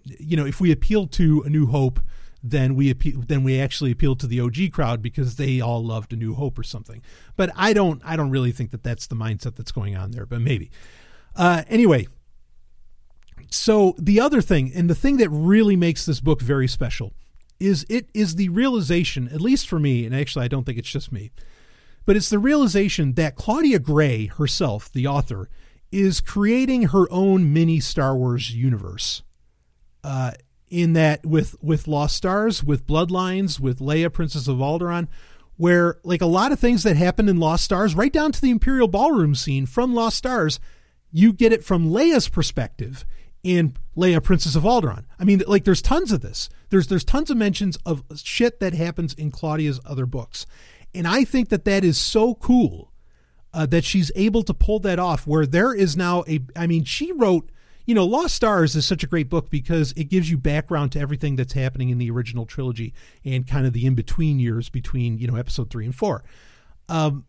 A: you know, if we appeal to A New Hope, then we appeal, then we actually appeal to the OG crowd because they all loved A New Hope or something. But I don't I don't really think that that's the mindset that's going on there. But maybe. Uh, anyway, so the other thing, and the thing that really makes this book very special, is it is the realization, at least for me, and actually I don't think it's just me but it's the realization that Claudia Gray herself, the author, is creating her own mini Star Wars universe. Uh, in that, with with Lost Stars, with Bloodlines, with Leia, Princess of Alderaan, where like a lot of things that happen in Lost Stars, right down to the Imperial Ballroom scene from Lost Stars, you get it from Leia's perspective in Leia, Princess of Alderaan. I mean, like there's tons of this. There's there's tons of mentions of shit that happens in Claudia's other books, and I think that that is so cool uh, that she's able to pull that off where there is now a, I mean, she wrote, you know, Lost Stars is such a great book because it gives you background to everything that's happening in the original trilogy and kind of the in between years between, you know, episode three and four. Um,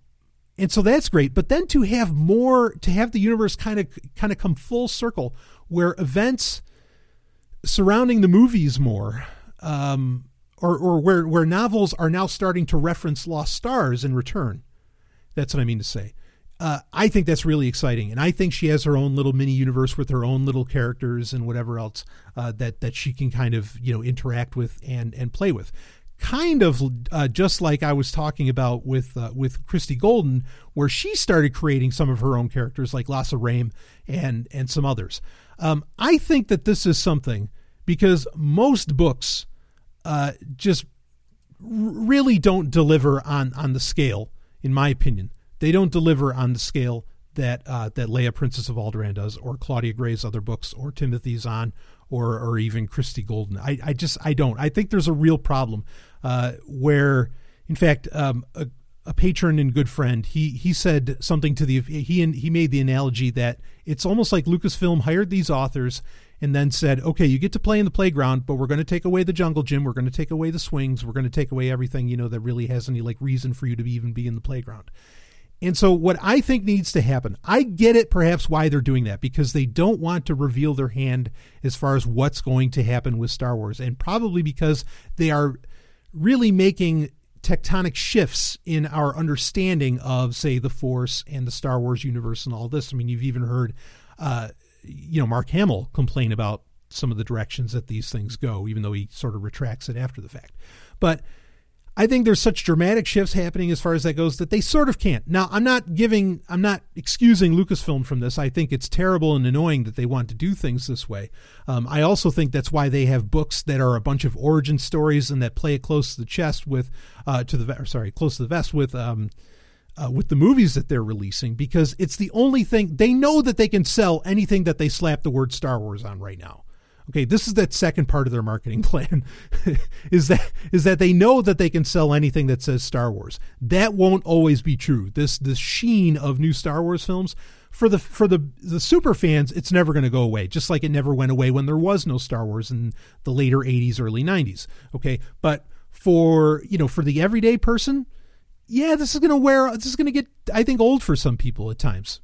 A: and so that's great. But then to have more, to have the universe kind of kind of come full circle where events surrounding the movies more um, or, or where, where novels are now starting to reference lost stars in return. That's what I mean to say. Uh, I think that's really exciting, and I think she has her own little mini universe with her own little characters and whatever else uh, that that she can kind of you know interact with and and play with. Kind of uh, just like I was talking about with uh, with Christie Golden, where she started creating some of her own characters like Lasse Rhayme and and some others. Um, I think that this is something because most books uh, just really don't deliver on on the scale, in my opinion. They don't deliver on the scale that uh, that Leia, Princess of Alderaan does, or Claudia Gray's other books, or Timothy Zahn, or or even Christie Golden. I, I just I don't. I think there's a real problem uh, where, in fact, um, a, a patron and good friend he he said something to the he he made the analogy that it's almost like Lucasfilm hired these authors and then said, okay, you get to play in the playground, but we're going to take away the jungle gym. We're going to take away the swings. We're going to take away everything, you know, that really has any like reason for you to even be in the playground. And so, what I think needs to happen, I get it perhaps why they're doing that because they don't want to reveal their hand as far as what's going to happen with Star Wars, and probably because they are really making tectonic shifts in our understanding of, say, the Force and the Star Wars universe and all this. I mean, you've even heard uh, you know, Mark Hamill complain about some of the directions that these things go, even though he sort of retracts it after the fact. But I think there's such dramatic shifts happening as far as that goes that they sort of can't. Now, I'm not giving, I'm not excusing Lucasfilm from this. I think it's terrible and annoying that they want to do things this way. Um, I also think that's why they have books that are a bunch of origin stories and that play it close to the chest with, uh, to the, sorry, close to the vest with, um, uh, with the movies that they're releasing because it's the only thing they know that they can sell anything that they slap the word Star Wars on right now. Okay, this is that second part of their marketing [LAUGHS] plan is that is that they know that they can sell anything that says Star Wars. That won't always be true. This this sheen of new Star Wars films for the for the the super fans, it's never going to go away. Just like it never went away when there was no Star Wars in the later 80s, early 90s. Okay, but for you know for the everyday person, yeah, this is going to wear. This is going to get I think old for some people at times.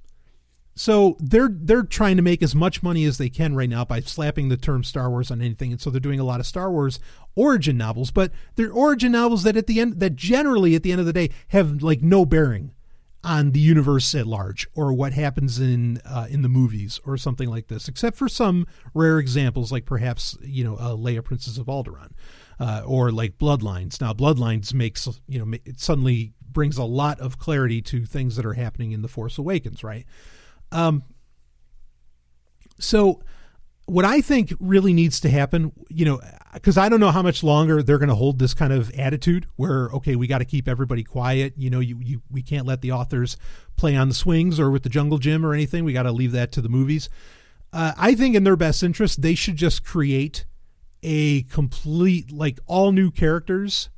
A: So they're they're trying to make as much money as they can right now by slapping the term Star Wars on anything, and so they're doing a lot of Star Wars origin novels. But they're origin novels that at the end that generally at the end of the day have like no bearing on the universe at large or what happens in uh, in the movies or something like this, except for some rare examples like perhaps you know uh, Leia Princess of Alderaan uh, or like Bloodlines. Now Bloodlines makes you know it suddenly brings a lot of clarity to things that are happening in the Force Awakens, right? Um, so what I think really needs to happen, you know, because I don't know how much longer they're going to hold this kind of attitude where, okay, we got to keep everybody quiet. You know, you, you we can't let the authors play on the swings or with the jungle gym or anything. We got to leave that to the movies. Uh, I think in their best interest, they should just create a complete, like all new characters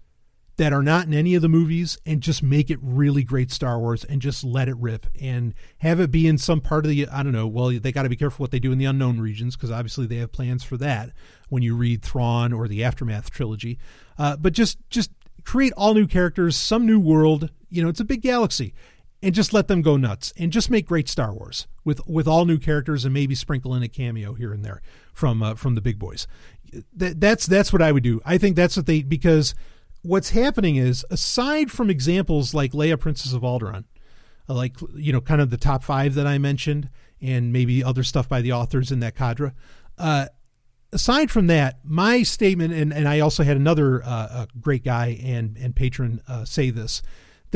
A: that are not in any of the movies and just make it really great Star Wars and just let it rip and have it be in some part of the I don't know. Well, they got to be careful what they do in the unknown regions because obviously they have plans for that when you read Thrawn or the Aftermath trilogy. Uh, but just just create all new characters, some new world. You know, it's a big galaxy, and just let them go nuts and just make great Star Wars with with all new characters and maybe sprinkle in a cameo here and there from uh, from the big boys. That, that's that's what I would do. I think that's what they because what's happening is, aside from examples like Leia, Princess of Alderaan, uh, like you know, kind of the top five that I mentioned, and maybe other stuff by the authors in that cadre. Uh, aside from that, my statement, and, and I also had another uh, great guy and and patron uh, say this,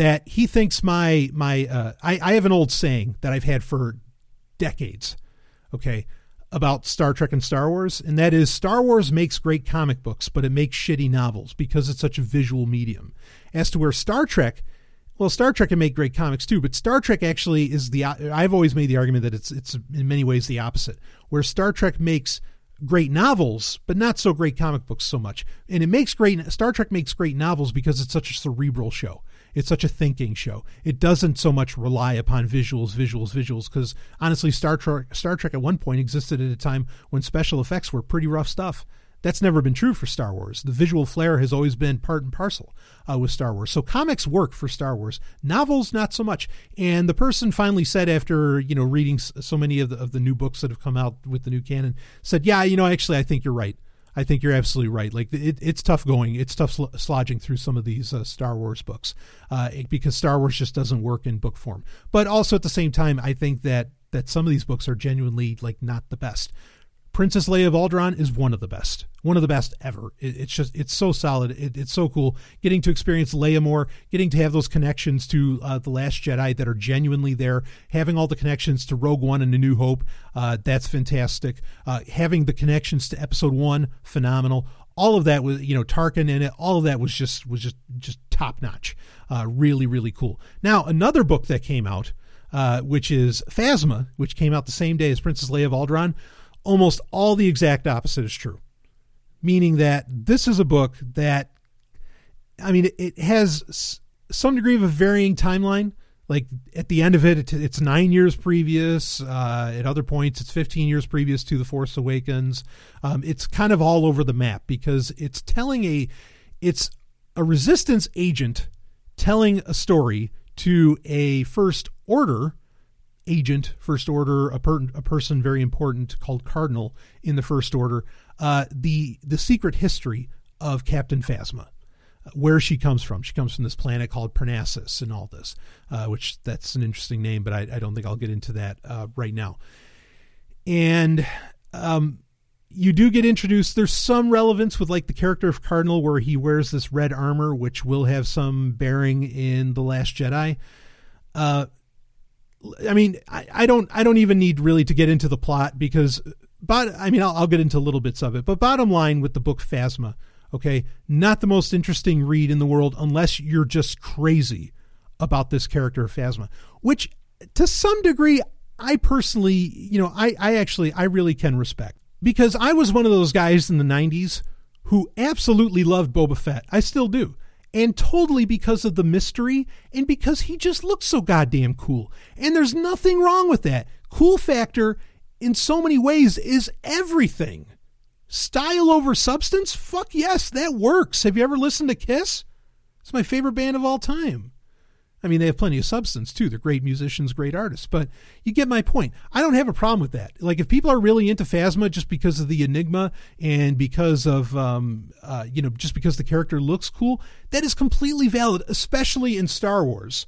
A: that he thinks my my uh, I, I have an old saying that I've had for decades. Okay, about Star Trek and Star Wars, and that is Star Wars makes great comic books, but it makes shitty novels because it's such a visual medium. As to where Star Trek, well, Star Trek can make great comics too, but Star Trek actually is the. I've always made the argument that it's it's in many ways the opposite, where Star Trek makes great novels, but not so great comic books so much. And it makes great Star Trek makes great novels because it's such a cerebral show. It's such a thinking show. It doesn't so much rely upon visuals, visuals, visuals. Because honestly, Star Trek, Star Trek at one point existed at a time when special effects were pretty rough stuff. That's never been true for Star Wars. The visual flair has always been part and parcel uh, with Star Wars. So comics work for Star Wars, novels not so much. And the person finally said after you know reading so many of the of the new books that have come out with the new canon, said, "Yeah, you know, actually, I think you're right. I think you're absolutely right. Like it, it's tough going. It's tough sl- slodging through some of these uh, Star Wars books uh, because Star Wars just doesn't work in book form. But also at the same time, I think that that some of these books are genuinely like not the best. Princess Leia of Alderaan is one of the best, one of the best ever. It, it's just it's so solid. It, it's so cool getting to experience Leia more, getting to have those connections to uh, the Last Jedi that are genuinely there, having all the connections to Rogue One and A New Hope. Uh, that's fantastic. Uh, having the connections to Episode One, phenomenal. All of that was you know Tarkin in it. All of that was just was just just top notch. Uh, really really cool. Now another book that came out, uh, which is Phasma, which came out the same day as Princess Leia of Alderaan almost all the exact opposite is true. Meaning that this is a book that, I mean, it has some degree of a varying timeline. Like at the end of it, it's nine years previous. Uh, at other points, it's 15 years previous to The Force Awakens. Um, it's kind of all over the map because it's telling a, it's a resistance agent telling a story to a first order agent, First Order, a, per, a person very important called Cardinal in the First Order, uh, the the secret history of Captain Phasma, where she comes from. She comes from this planet called Parnassus and all this, uh, which that's an interesting name, but I, I, don't think I'll get into that uh, right now. And um, you do get introduced. There's some relevance with like the character of Cardinal, where he wears this red armor, which will have some bearing in the Last Jedi. Uh, I mean, I, I, don't, I don't even need really to get into the plot because, but I mean, I'll, I'll get into little bits of it. But bottom line with the book Phasma, okay, not the most interesting read in the world unless you're just crazy about this character of Phasma, which to some degree, I personally, you know, I, I actually, I really can respect. because I was one of those guys in the 90s who absolutely loved Boba Fett. I still do. And totally because of the mystery and because he just looks so goddamn cool. And there's nothing wrong with that. Cool factor in so many ways is everything. Style over substance? Fuck yes, that works. Have you ever listened to Kiss? It's my favorite band of all time. I mean, they have plenty of substance too. They're great musicians, great artists, but you get my point. I don't have a problem with that. Like, if people are really into Phasma just because of the enigma and because of, um, uh, you know, just because the character looks cool, that is completely valid, especially in Star Wars,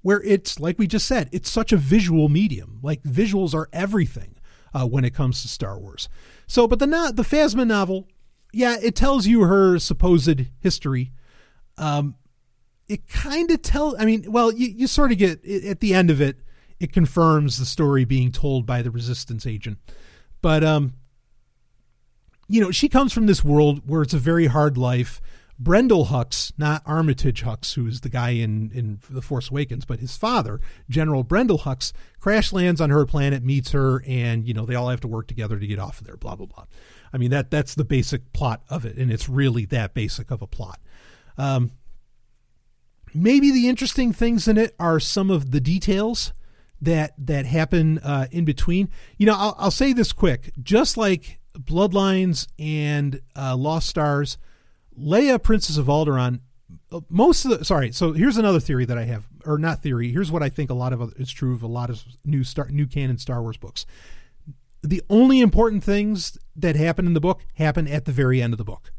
A: where it's, like we just said, it's such a visual medium. Like, visuals are everything uh, when it comes to Star Wars. So, but the, no- the Phasma novel, yeah, it tells you her supposed history. Um, it kind of tells i mean well you, you sort of get at the end of it it confirms the story being told by the resistance agent. But um you know she comes from this world where it's a very hard life. Brendol hux not armitage hux who's the guy in in the force awakens but his father general brendol hux crash lands on her planet meets her and you know they all have to work together to get off of there blah blah blah. I mean that that's the basic plot of it and it's really that basic of a plot. Um, maybe the interesting things in it are some of the details that that happen uh, in between. You know, I'll, I'll, say this quick: just like Bloodlines and uh, Lost Stars, Leia, Princess of Alderaan, most of the sorry. So here's another theory that I have, or not theory. Here's what I think a lot of it's true of a lot of new star new canon Star Wars books. The only important things that happen in the book happen at the very end of the book.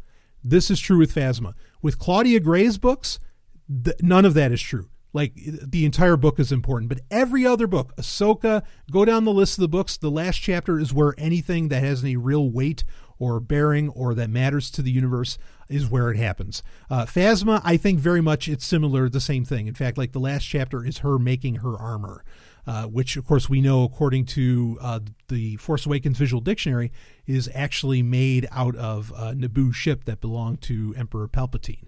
A: This is true with Phasma. With Claudia Gray's books, th- none of that is true. Like the entire book is important, but every other book, Ahsoka, go down the list of the books. The last chapter is where anything that has any real weight or bearing or that matters to the universe is where it happens. Uh, Phasma, I think very much it's similar, the same thing. In fact, like the last chapter is her making her armor. Uh, which of course we know according to uh, the Force Awakens visual dictionary is actually made out of a Naboo ship that belonged to Emperor Palpatine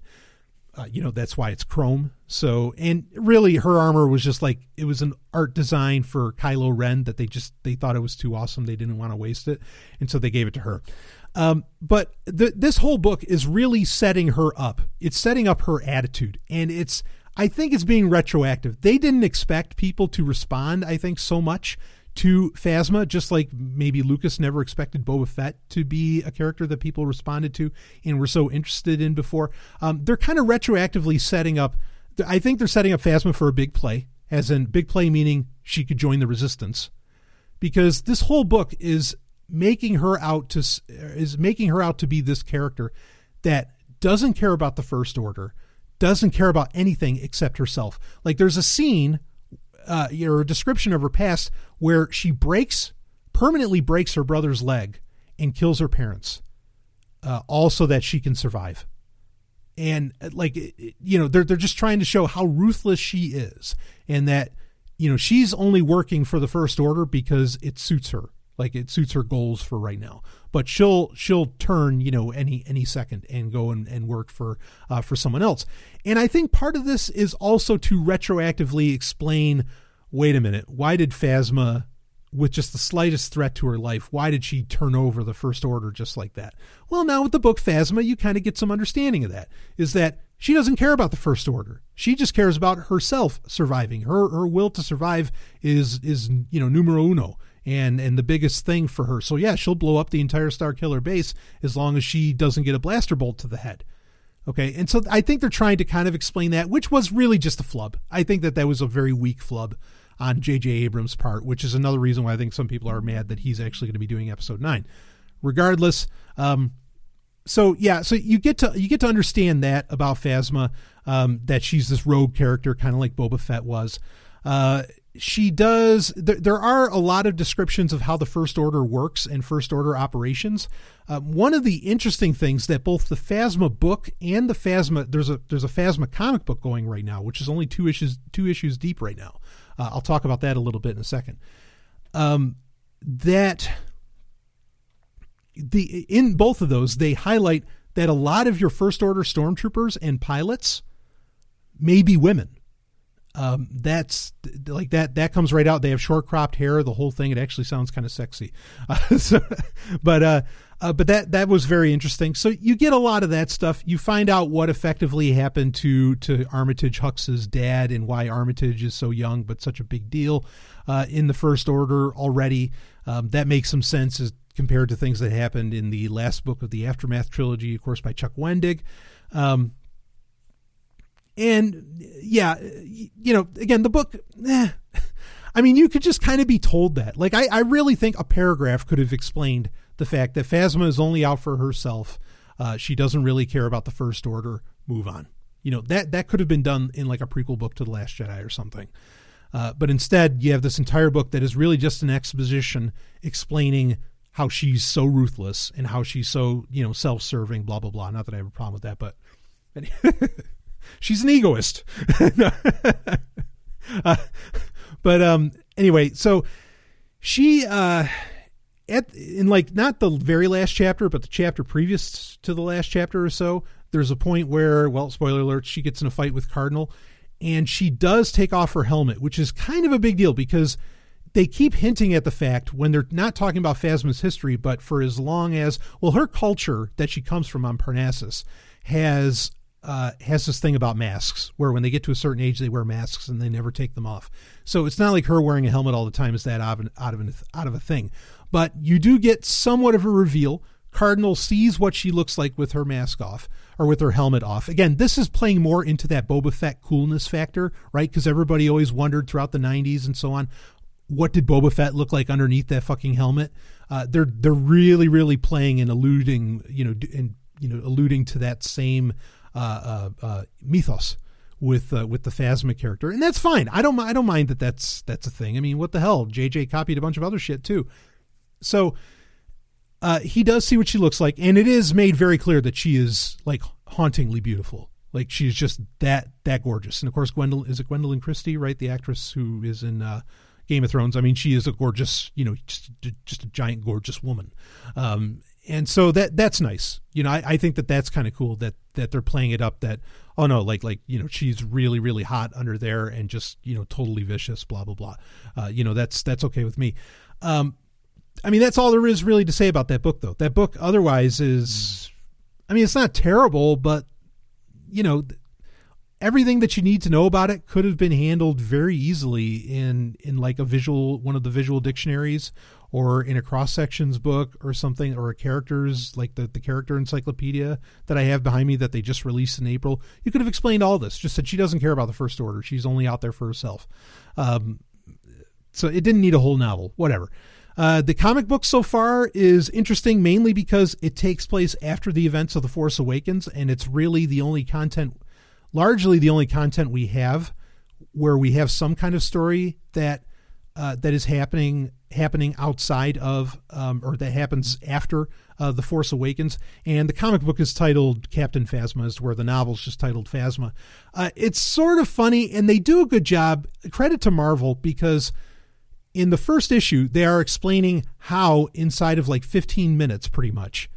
A: uh, you know that's why it's chrome. So and really her armor was just like it was an art design for kylo ren that they just they thought it was too awesome. They didn't want to waste it. And so they gave it to her. Um, but this whole book is really setting her up. It's setting up her attitude. And it's i think it's being retroactive. They didn't expect people to respond i think so much to Phasma, just like maybe Lucas never expected Boba Fett to be a character that people responded to and were so interested in before. Um, they're kind of retroactively setting up. I think they're setting up Phasma for a big play, as in big play meaning she could join the Resistance, because this whole book is making her out to is making her out to be this character that doesn't care about the First Order, doesn't care about anything except herself. Like there's a scene uh, or a description of her past where she breaks, permanently breaks her brother's leg and kills her parents, uh, all so that she can survive. And uh, like, you know, they're, they're just trying to show how ruthless she is and that, you know, she's only working for the first order because it suits her. Like it suits her goals for right now. But she'll she'll turn you know any any second and go and, and work for uh, for someone else. And i think part of this is also to retroactively explain wait a minute why did phasma with just the slightest threat to her life why did she turn over the first order just like that? Well now with the book phasma you kind of get some understanding of that is that she doesn't care about the first order. She just cares about herself surviving. Her her will to survive is is you know numero uno and and the biggest thing for her. So yeah, she'll blow up the entire Starkiller base as long as she doesn't get a blaster bolt to the head. Okay, and so I think they're trying to kind of explain that, which was really just a flub. I think that that was a very weak flub on J.J. Abrams' part, which is another reason why I think some people are mad that he's actually going to be doing Episode Nine. Regardless, um, so yeah, so you get to you get to understand that about Phasma, um, that she's this rogue character, kind of like Boba Fett was. Uh, she does th- there are a lot of descriptions of how the first order works and first order operations. Uh, one of the interesting things that both the phasma book and the phasma there's a there's a phasma comic book going right now which is only two issues two issues deep right now. Uh, i'll talk about that a little bit in a second. Um, that the in both of those they highlight that a lot of your first order stormtroopers and pilots may be women um, that's like that that comes right out. They have short cropped hair the whole thing. It actually sounds kind of sexy. Uh, [LAUGHS] so, but uh, uh, but that that was very interesting. So you get a lot of that stuff. You find out what effectively happened to to armitage hux's dad and why armitage is so young but such a big deal uh, in the first order already. Um, that makes some sense as compared to things that happened in the last book of the aftermath trilogy of course by chuck wendig. Um, and yeah, you know, again, the book, eh, I mean, you could just kind of be told that. Like, I, I really think a paragraph could have explained the fact that Phasma is only out for herself. Uh, she doesn't really care about the First Order. Move on. You know, that, that could have been done in like a prequel book to The Last Jedi or something. Uh, but instead, you have this entire book that is really just an exposition explaining how she's so ruthless and how she's so, you know, self serving, blah, blah, blah. Not that I have a problem with that, but. [LAUGHS] she's an egoist. [LAUGHS] uh, but um, anyway, so she uh, at in like not the very last chapter, but the chapter previous to the last chapter or so. There's a point where, well, spoiler alert, she gets in a fight with Cardinal, and she does take off her helmet, which is kind of a big deal because they keep hinting at the fact when they're not talking about Phasma's history, but for as long as well, her culture that she comes from on Parnassus has uh, has this thing about masks where when they get to a certain age they wear masks and they never take them off. So it's not like her wearing a helmet all the time is that out of, out of, an, out of a thing. But you do get somewhat of a reveal. Cardinal sees what she looks like with her mask off or with her helmet off. Again, this is playing more into that Boba Fett coolness factor, right? Because everybody always wondered throughout the 90s and so on, what did Boba Fett look like underneath that fucking helmet? Uh, they're they're really really playing and alluding, you know, and you know, alluding to that same uh, uh, uh, mythos with with the Phasma character, and that's fine. I don't I don't mind that that's that's a thing. I mean, what the hell? JJ copied a bunch of other shit too. So uh, he does see what she looks like, and it is made very clear that she is like hauntingly beautiful. Like she's just that that gorgeous. And of course, Gwendoline is it Gwendolyn Christie, right? The actress who is in uh, Game of Thrones. I mean, she is a gorgeous, you know, just just a giant gorgeous woman. Um, and so that that's nice. You know, I, I think that that's kind of cool that that they're playing it up. That oh no, like like you know she's really really hot under there and just you know totally vicious. Blah blah blah. Uh, you know that's that's okay with me. Um, I mean that's all there is really to say about that book though. That book otherwise is, I mean it's not terrible, but you know everything that you need to know about it could have been handled very easily in in like a visual one of the visual dictionaries or in a cross sections book or something or a characters like the, the character encyclopedia that I have behind me that they just released in April. You could have explained all this, just that she doesn't care about the first order. She's only out there for herself. Um, so it didn't need a whole novel, whatever. Uh, the comic book so far is interesting mainly because it takes place after the events of The Force Awakens, and it's really the only content, largely the only content we have where we have some kind of story that uh, that is happening happening outside of um, or that happens after uh, the Force Awakens, and the comic book is titled Captain Phasma, is where the novel's just titled Phasma. Uh, it's sort of funny, and they do a good job. Credit to Marvel because in the first issue they are explaining how inside of like 15 minutes, pretty much,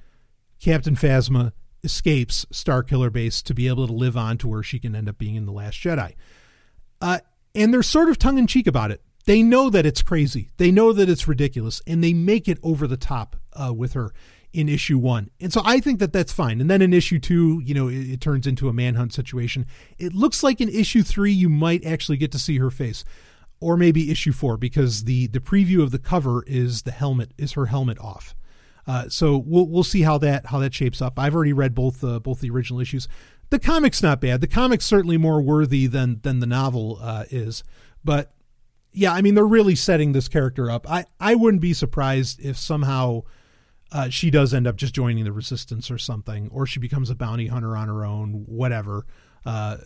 A: Captain Phasma escapes Starkiller Base to be able to live on to where she can end up being in the Last Jedi. Uh, and they're sort of tongue in cheek about it they know that it's crazy. They know that it's ridiculous, and they make it over the top uh, with her in issue one. And so I think that that's fine. And then in issue two, you know, it, it, turns into a manhunt situation. It looks like in issue three, you might actually get to see her face, or maybe issue four, because the the preview of the cover is the helmet is her helmet off. Uh, so we'll we'll see how that how that shapes up. I've already read both uh, both the original issues. The comic's not bad. The comic's certainly more worthy than than the novel uh, is, but yeah, I mean they're really setting this character up. I I wouldn't be surprised if somehow uh, she does end up just joining the resistance or something, or she becomes a bounty hunter on her own, whatever. Uh,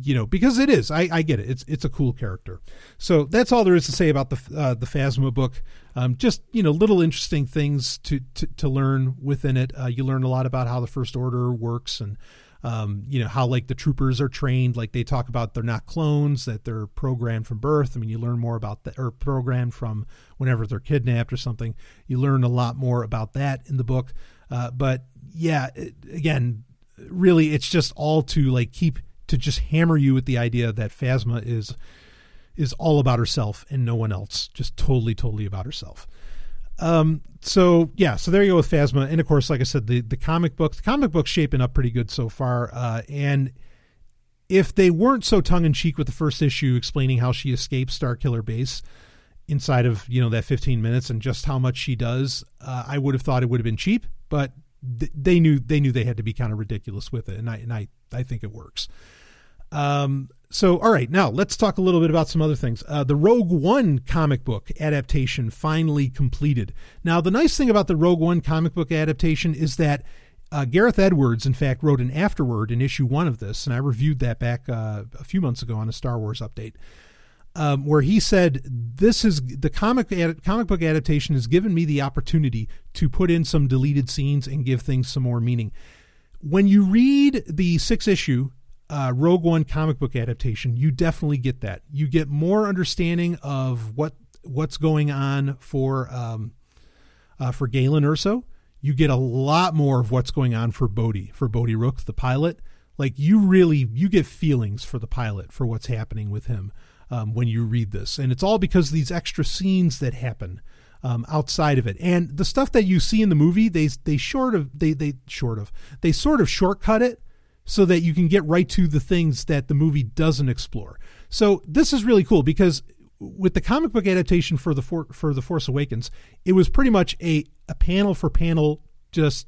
A: you know, because it is. I, I get it. It's it's a cool character. So that's all there is to say about the uh, the Phasma book. Um, just you know, little interesting things to to, to learn within it. Uh, you learn a lot about how the First Order works and um, you know how like the troopers are trained like they talk about they're not clones that they're programmed from birth. I mean you learn more about that or programmed from whenever they're kidnapped or something. You learn a lot more about that in the book. Uh, but yeah it, again really it's just all to like keep to just hammer you with the idea that Phasma is is all about herself and no one else, just totally, totally about herself. Um, so yeah, so there you go with Phasma, and of course, like I said, the the comic book, the comic book's shaping up pretty good so far. Uh, and if they weren't so tongue in cheek with the first issue, explaining how she escapes Starkiller Base inside of you know that 15 minutes and just how much she does, uh, I would have thought it would have been cheap, but th- they knew they knew they had to be kind of ridiculous with it, and I and I I think it works. Um, so, all right, now let's talk a little bit about some other things. Uh, the Rogue One comic book adaptation finally completed. Now, the nice thing about the Rogue One comic book adaptation is that uh, Gareth Edwards, in fact, wrote an afterword in issue one of this, and I reviewed that back uh, a few months ago on a Star Wars update, um, where he said, "This is the comic ad- comic book adaptation has given me the opportunity to put in some deleted scenes and give things some more meaning." When you read the six issue uh, Rogue One comic book adaptation, you definitely get that. You get more understanding of what what's going on for um, uh, for Galen Erso. You get a lot more of what's going on for Bodhi, for Bodhi Rook, the pilot. Like you really you get feelings for the pilot for what's happening with him um, when you read this, and it's all because these extra scenes that happen. Um, outside of it. And the stuff that you see in the movie, they they short of they they short of they sort of shortcut it so that you can get right to the things that the movie doesn't explore. So this is really cool because with the comic book adaptation for the for, for the Force Awakens, it was pretty much a a panel for panel just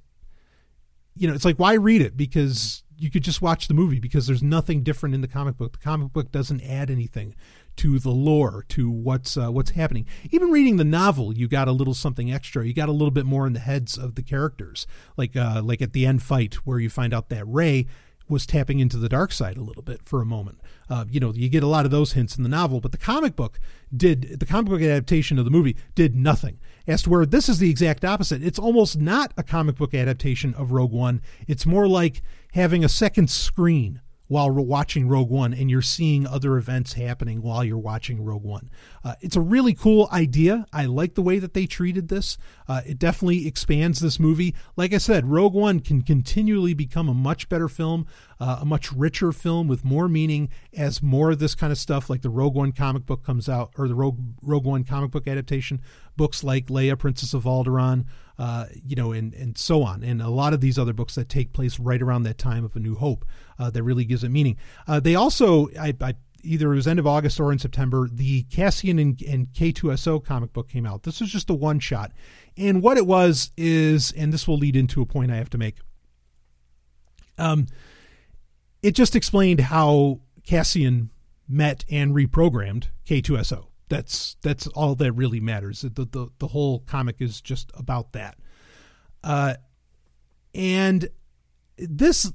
A: you know, it's like why read it because you could just watch the movie because there's nothing different in the comic book. The comic book doesn't add anything to the lore, to what's uh, what's happening. Even reading the novel, you got a little something extra. You got a little bit more in the heads of the characters, like uh, like at the end fight where you find out that Rey was tapping into the dark side a little bit for a moment. Uh, you know, you get a lot of those hints in the novel, but the comic book did the comic book adaptation of the movie did nothing. As to where this is the exact opposite. It's almost not a comic book adaptation of Rogue One. It's more like having a second screen while watching Rogue One and you're seeing other events happening while you're watching Rogue One. Uh, it's a really cool idea. I like the way that they treated this. Uh, it definitely expands this movie. Like I said, Rogue One can continually become a much better film, uh, a much richer film with more meaning as more of this kind of stuff, like the Rogue One comic book comes out, or the Rogue, Rogue One comic book adaptation, books like Leia, Princess of Alderaan, uh, you know, and and so on, and a lot of these other books that take place right around that time of A New Hope uh, that really gives it meaning. Uh, they also, I, I, either it was end of August or in September, the Cassian and, and K2SO comic book came out. This was just a one shot, and what it was is, and this will lead into a point I have to make. Um, it just explained how Cassian met and reprogrammed K2SO that's that's all that really matters. The the the whole comic is just about that. Uh, and this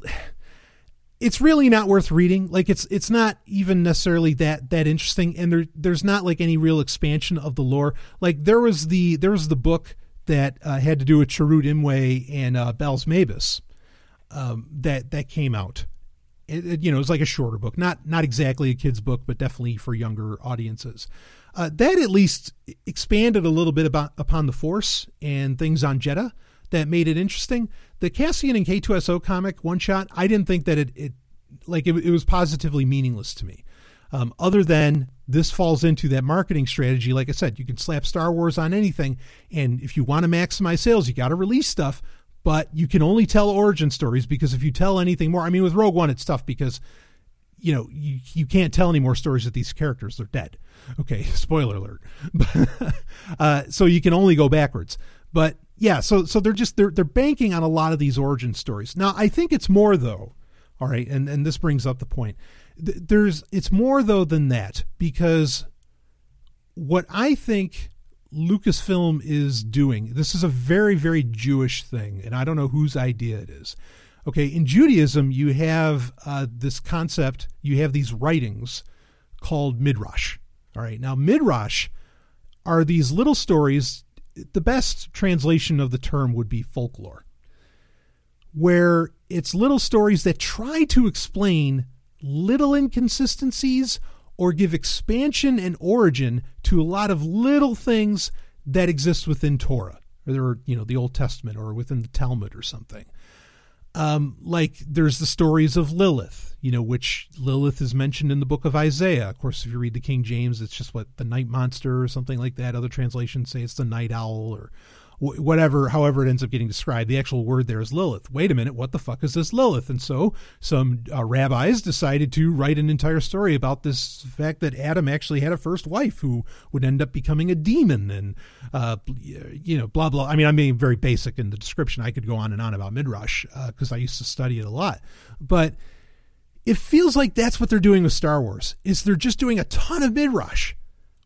A: it's really not worth reading. Like it's it's not even necessarily that that interesting, and there there's not like any real expansion of the lore. Like there was the there was the book that uh, had to do with Chirrut Îmwe and uh, Baze Malbus um, that that came out. It, it, you know, it was like a shorter book, not not exactly a kid's book, but definitely for younger audiences uh, that at least expanded a little bit about upon the Force and things on Jedha that made it interesting. The Cassian and K2SO comic one shot, I didn't think that it, it like it, it was positively meaningless to me. Um, other than this falls into that marketing strategy. Like I said, you can slap Star Wars on anything, and if you want to maximize sales, you got to release stuff. But you can only tell origin stories because if you tell anything more, I mean, with Rogue One, it's tough because you know you you can't tell any more stories with these characters; they're dead. Okay, [LAUGHS] spoiler alert. [LAUGHS] uh, so you can only go backwards. But yeah, so so they're just they're they're banking on a lot of these origin stories. Now I think it's more though. All right, and and this brings up the point. There's it's more though than that because what I think Lucasfilm is doing. This is a very very Jewish thing, and I don't know whose idea it is. Okay, in Judaism, you have uh, this concept. You have these writings called midrash. All right. Now, midrash are these little stories. The best translation of the term would be folklore, where it's little stories that try to explain little inconsistencies or give expansion and origin to a lot of little things that exist within Torah or, you know, the Old Testament or within the Talmud or something. Um, like there's the stories of Lilith, you know, which Lilith is mentioned in the book of Isaiah. Of course, if you read the King James, it's just what the night monster or something like that. Other translations say it's the night owl or whatever, however it ends up getting described. The actual word there is Lilith. Wait a minute, what the fuck is this Lilith? And so some uh, rabbis decided to write an entire story about this fact that Adam actually had a first wife who would end up becoming a demon and, uh, you know, blah, blah. I mean, I'm being very basic in the description. I could go on and on about Midrash because uh, I used to study it a lot. But it feels like that's what they're doing with Star Wars is they're just doing a ton of Midrash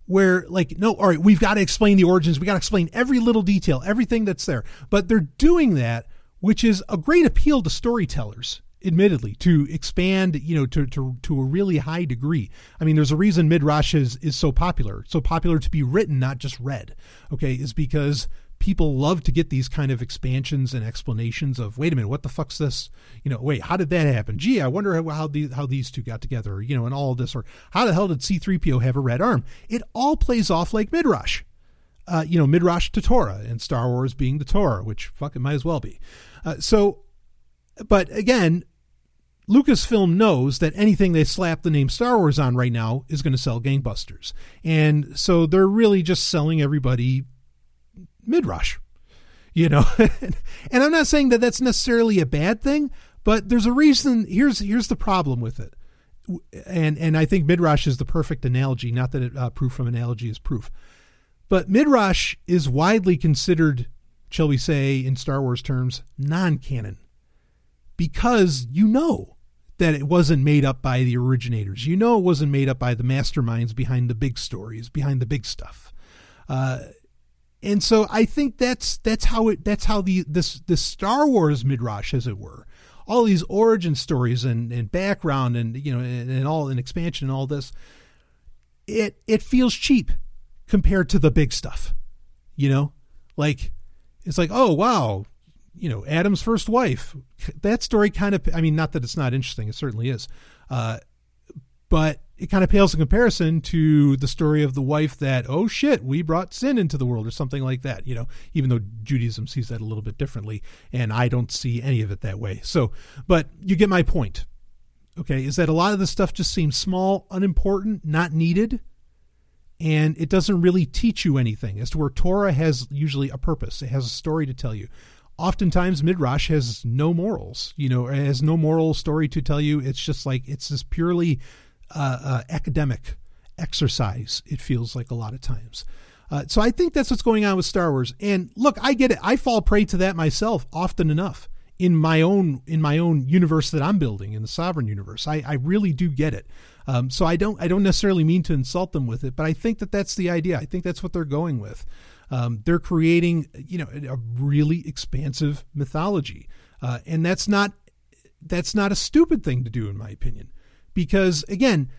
A: where like no all right we've got to explain the origins we got to explain every little detail everything that's there. But they're doing that which is a great appeal to storytellers admittedly to expand you know to, to to a really high degree. I mean there's a reason midrash is is so popular so popular to be written not just read okay is because people love to get these kind of expansions and explanations of wait a minute what the fuck's this? You know wait how did that happen? Gee i wonder how, how, the, how these two got together you know and all this or how the hell did c3po have a red arm? It all plays off like midrash. Uh, you know midrash to torah and star wars being the torah which fuck it might as well be. Uh, so but again Lucasfilm knows that anything they slap the name Star Wars on right now is going to sell gangbusters. And so they're really just selling everybody Midrash, you know. [LAUGHS] and I'm not saying that that's necessarily a bad thing, but there's a reason. Here's here's the problem with it, and and I think midrash is the perfect analogy. Not that it, uh, proof from analogy is proof, but midrash is widely considered, shall we say, in Star Wars terms, non-canon, because you know that it wasn't made up by the originators. You know it wasn't made up by the masterminds behind the big stories, behind the big stuff. Uh, and so I think that's that's how it that's how the this Star Wars midrash, as it were, all these origin stories and, and background and you know and, and all an expansion and all this, it it feels cheap compared to the big stuff, you know, like it's like oh wow, you know Adam's first wife, that story kind of I mean not that it's not interesting, it certainly is, uh, but it kind of pales in comparison to the story of the wife that oh shit we brought sin into the world or something like that you know? Even though judaism sees that a little bit differently and i don't see any of it that way. So but you get my point okay? Is that a lot of the stuff just seems small unimportant not needed and it doesn't really teach you anything. As to where torah has usually a purpose it has a story to tell you. Oftentimes midrash has no morals you know it has no moral story to tell you. It's just like it's this purely uh, uh, academic exercise, it feels like a lot of times. Uh, so I think that's what's going on with Star Wars. And look, I get it. I fall prey to that myself often enough in my own in my own universe that I'm building in the sovereign universe. I, I really do get it. Um, so I don't I don't necessarily mean to insult them with it, but I think that that's the idea. I think that's what they're going with. Um, they're creating you know a really expansive mythology, uh, and that's not that's not a stupid thing to do in my opinion because again,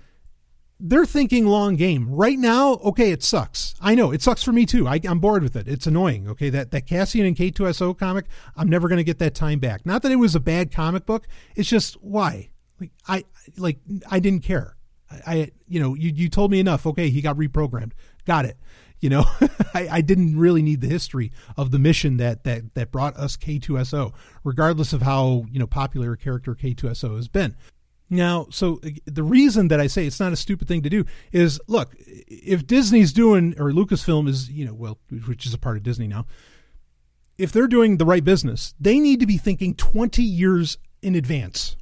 A: they're thinking long game right now. Okay, it sucks. I know it sucks for me too. I, am bored with it. It's annoying. Okay, that that Cassian and K2SO comic, I'm never going to get that time back. Not that it was a bad comic book. It's just why. Like I like I didn't care. I, I you know you you told me enough. Okay, he got reprogrammed. Got it. You know, [LAUGHS] I, I didn't really need the history of the mission that that that brought us K2SO, regardless of how you know popular a character K2SO has been. Now, so uh, the reason that I say it's not a stupid thing to do is look, if Disney's doing, or Lucasfilm is, you know, well, which is a part of Disney now, if they're doing the right business, they need to be thinking 20 years in advance.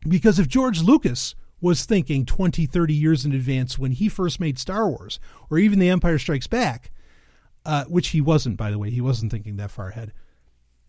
A: Because if George Lucas was thinking 20, 30 years in advance when he first made Star Wars, or even The Empire Strikes Back, uh, which he wasn't, by the way, he wasn't thinking that far ahead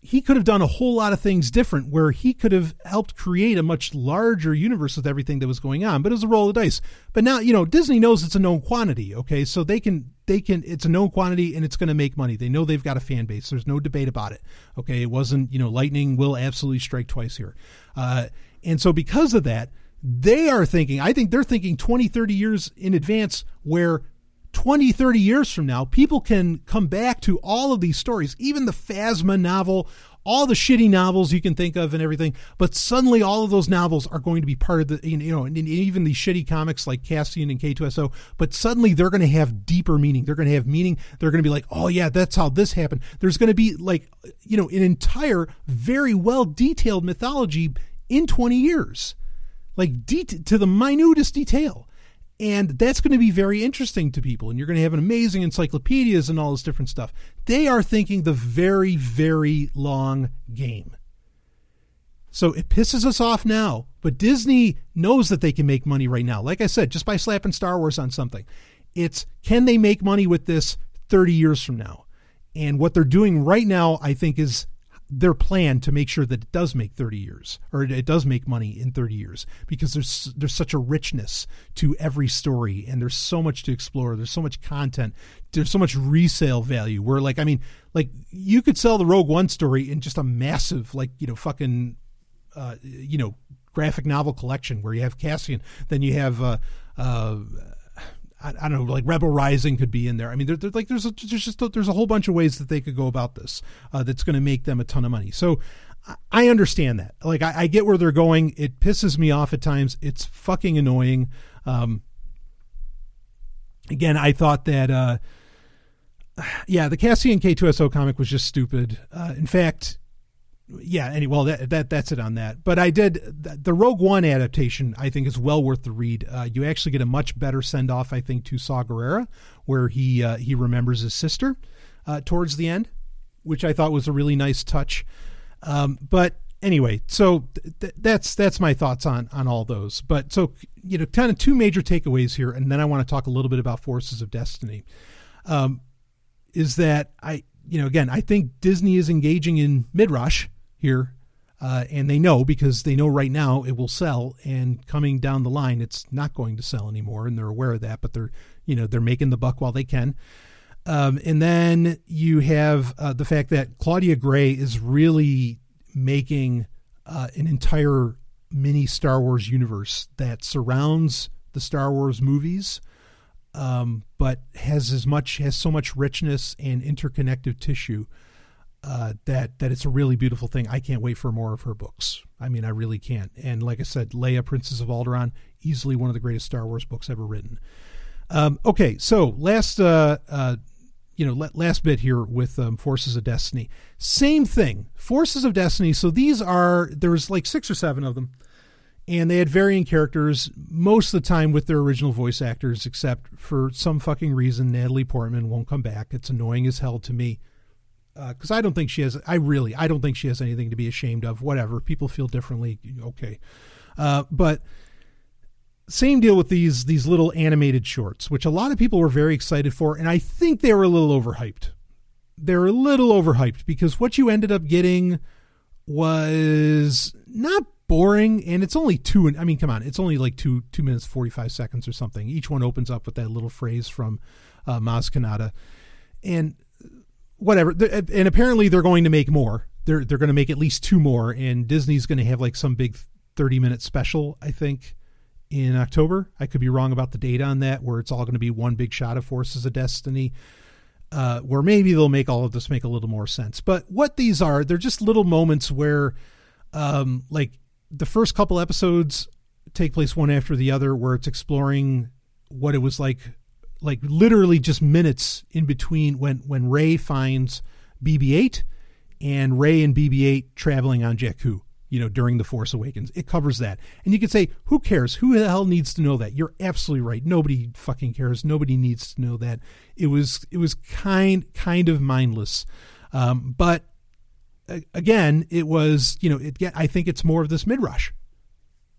A: he could have done a whole lot of things different where he could have helped create a much larger universe with everything that was going on but it was a roll of the dice. But now you know disney knows it's a known quantity okay? So they can they can it's a known quantity and it's going to make money. They know they've got a fan base. There's no debate about it okay? It wasn't you know lightning will absolutely strike twice here. Uh, and so because of that they are thinking i think they're thinking 20 30 years in advance where 20, 30 years from now, people can come back to all of these stories, even the Phasma novel, all the shitty novels you can think of and everything. But suddenly, all of those novels are going to be part of the, you know, and even these shitty comics like Cassian and K2SO. But suddenly, they're going to have deeper meaning. They're going to have meaning. They're going to be like, oh, yeah, that's how this happened. There's going to be like, you know, an entire, very well detailed mythology in 20 years, like to the minutest detail. And that's going to be very interesting to people. And you're going to have an amazing encyclopedias and all this different stuff. They are thinking the very, very long game. So it pisses us off now, but Disney knows that they can make money right now. Like I said, just by slapping Star Wars on something. It's can they make money with this 30 years from now? And what they're doing right now, I think, is their plan to make sure that it does make 30 years or it does make money in 30 years because there's there's such a richness to every story and there's so much to explore there's so much content there's so much resale value where like i mean like you could sell the rogue one story in just a massive like you know fucking uh you know graphic novel collection where you have cassian then you have uh uh I, don't know, like Rebel Rising could be in there. I mean, there, like there's a, there's just a, there's a whole bunch of ways that they could go about this uh, that's going to make them a ton of money. So I understand that. Like I, I, get where they're going. It pisses me off at times. It's fucking annoying. Um, again, I thought that. Uh, [SIGHS] yeah, the Cassian K2SO comic was just stupid. Uh, in fact, yeah. Any well, that, that that's it on that. But I did the Rogue One adaptation. I think is well worth the read. Uh, you actually get a much better send off, I think, to Saw Gerrera, where he uh, he remembers his sister uh, towards the end, which I thought was a really nice touch. Um, but anyway, so th- that's that's my thoughts on on all those. But so you know, kind of two major takeaways here, and then I want to talk a little bit about Forces of Destiny. Um, is that I you know again I think Disney is engaging in midrash here. Uh, and they know because they know right now it will sell and coming down the line it's not going to sell anymore and they're aware of that but they're you know they're making the buck while they can um, and then you have uh, the fact that claudia gray is really making uh, an entire mini star wars universe that surrounds the star wars movies um, but has as much has so much richness and interconnective tissue uh, that that it's a really beautiful thing. I can't wait for more of her books. I mean, I really can't. And like I said, Leia, Princess of Alderaan, easily one of the greatest Star Wars books ever written. Um, okay, so last uh, uh, you know last bit here with um, Forces of Destiny. Same thing, Forces of Destiny. So these are there's like six or seven of them. And they had varying characters most of the time with their original voice actors, except for some fucking reason Natalie Portman won't come back. It's annoying as hell to me because uh, I don't think she has. I really, I don't think she has anything to be ashamed of. Whatever people feel differently, okay. Uh, but same deal with these these little animated shorts, which a lot of people were very excited for, and I think they were a little overhyped. They're a little overhyped because what you ended up getting was not boring, and it's only two. And I mean, come on, it's only like two two minutes forty five seconds or something. Each one opens up with that little phrase from uh, Maz Kanata, and whatever. And apparently they're going to make more. They're they're going to make at least two more, and Disney's going to have like some big thirty minute special. I think in October. I could be wrong about the date on that, where it's all going to be one big shot of Forces of Destiny. Uh, where maybe they'll make all of this make a little more sense. But what these are, they're just little moments where, um, like the first couple episodes take place one after the other, where it's exploring what it was like like literally just minutes in between when when Rey finds BB-8 and Rey and BB-8 traveling on Jakku. You know, during the Force Awakens, it covers that, and you could say, "Who cares? Who the hell needs to know that?" You're absolutely right. Nobody fucking cares. Nobody needs to know that. It was it was kind kind of mindless, um, but again, it was you know, it. I think it's more of this midrash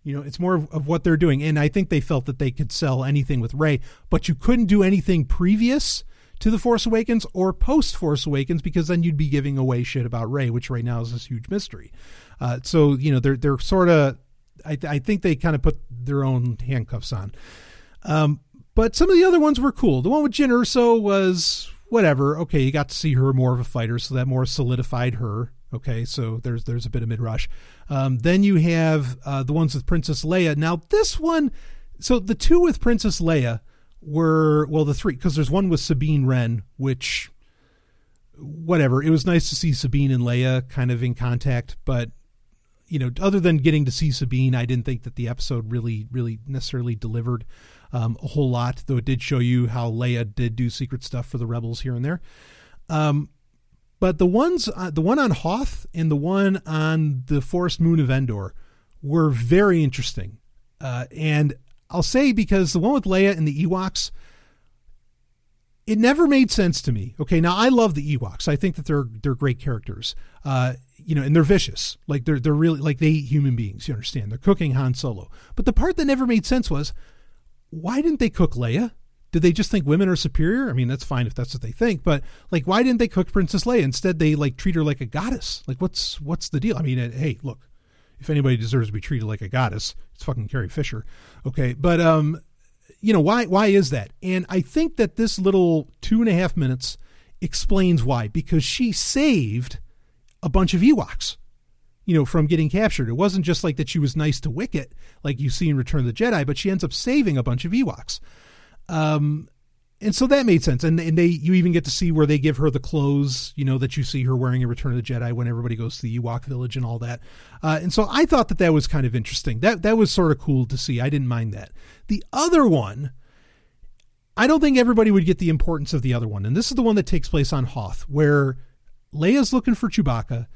A: you know, it's more of, of, what they're doing. And I think they felt that they could sell anything with Rey, but you couldn't do anything previous to The Force Awakens or post Force Awakens because then you'd be giving away shit about Rey, which right now is this huge mystery. Uh, so, you know, they're, they're sort of, I, I think they kind of put their own handcuffs on. Um, but some of the other ones were cool. The one with Jyn Erso was whatever. Okay, you got to see her more of a fighter, so that more solidified her. Okay, so there's there's a bit of midrash. Um, then you have uh, the ones with Princess Leia. Now this one, so the two with Princess Leia were well the three because there's one with Sabine Wren, which whatever. It was nice to see Sabine and Leia kind of in contact, but you know, other than getting to see Sabine, I didn't think that the episode really, really necessarily delivered um, a whole lot. Though it did show you how Leia did do secret stuff for the rebels here and there. Um, but the ones, uh, the one on Hoth and the one on the forest moon of Endor, were very interesting. Uh, and I'll say because the one with Leia and the Ewoks, it never made sense to me. Okay, now I love the Ewoks. I think that they're they're great characters. Uh, you know, and they're vicious. Like they're they're really like they eat human beings. You understand? They're cooking Han Solo. But the part that never made sense was why didn't they cook Leia? Did they just think women are superior? I mean, that's fine if that's what they think, but like, why didn't they cook Princess Leia? Instead, they like treat her like a goddess. Like, what's what's the deal? I mean, hey, look, if anybody deserves to be treated like a goddess, it's fucking Carrie Fisher. Okay, but um, you know why? Why is that? And I think that this little two and a half minutes explains why. Because she saved a bunch of Ewoks, you know, from getting captured. It wasn't just like that she was nice to Wicket, like you see in Return of the Jedi, but she ends up saving a bunch of Ewoks. Um, and so that made sense. And, and they, you even get to see where they give her the clothes, you know, that you see her wearing in Return of the Jedi when everybody goes to the Ewok village and all that. Uh, and so I thought that that was kind of interesting. That that was sort of cool to see. I didn't mind that. The other one, I don't think everybody would get the importance of the other one. And this is the one that takes place on Hoth, where Leia's looking for Chewbacca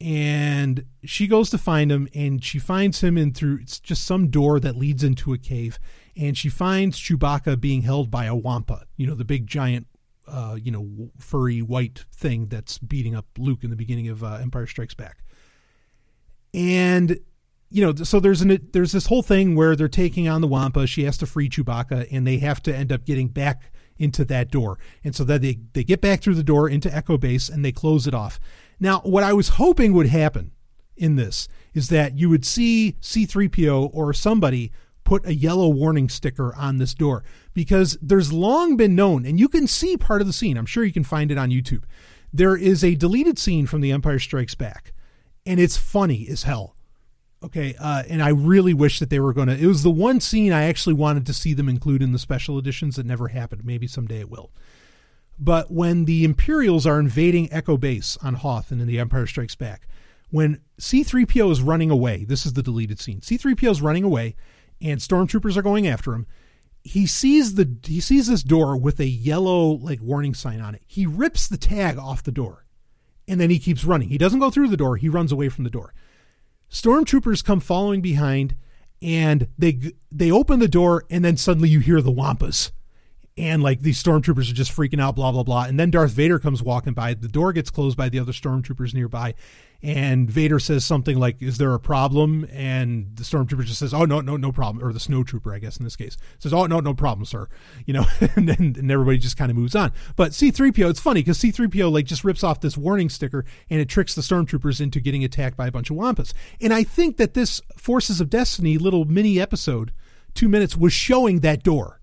A: and she goes to find him and she finds him in through it's just some door that leads into a cave and she finds Chewbacca being held by a wampa, you know, the big giant, uh, you know, furry white thing that's beating up Luke in the beginning of uh, Empire Strikes Back. And you know, so there's an there's this whole thing where they're taking on the wampa. She has to free Chewbacca, and they have to end up getting back into that door. And so that they they get back through the door into Echo Base, and they close it off. Now, what I was hoping would happen in this is that you would see C3PO or somebody put a yellow warning sticker on this door because there's long been known, and you can see part of the scene. I'm sure you can find it on YouTube. There is a deleted scene from The Empire Strikes Back, and it's funny as hell. Okay, uh, and I really wish that they were going to. It was the one scene I actually wanted to see them include in the special editions that never happened. Maybe someday it will. But when the Imperials are invading Echo Base on Hoth and in The Empire Strikes Back, when C3PO is running away, this is the deleted scene. C3PO is running away, and stormtroopers are going after him. He sees the he sees this door with a yellow like warning sign on it. He rips the tag off the door, and then he keeps running. He doesn't go through the door. He runs away from the door. Stormtroopers come following behind, and they they open the door, and then suddenly you hear the wampas and like these stormtroopers are just freaking out, blah blah blah. And then Darth Vader comes walking by. The door gets closed by the other stormtroopers nearby, and Vader says something like, "Is there a problem?" And the stormtrooper just says, "Oh no, no, no problem." Or the snowtrooper, I guess in this case, says, "Oh no, no problem, sir." You know, [LAUGHS] and then and everybody just kind of moves on. But C-3PO, it's funny because C-3PO like just rips off this warning sticker and it tricks the stormtroopers into getting attacked by a bunch of wampas. And I think that this Forces of Destiny little mini episode, two minutes, was showing that door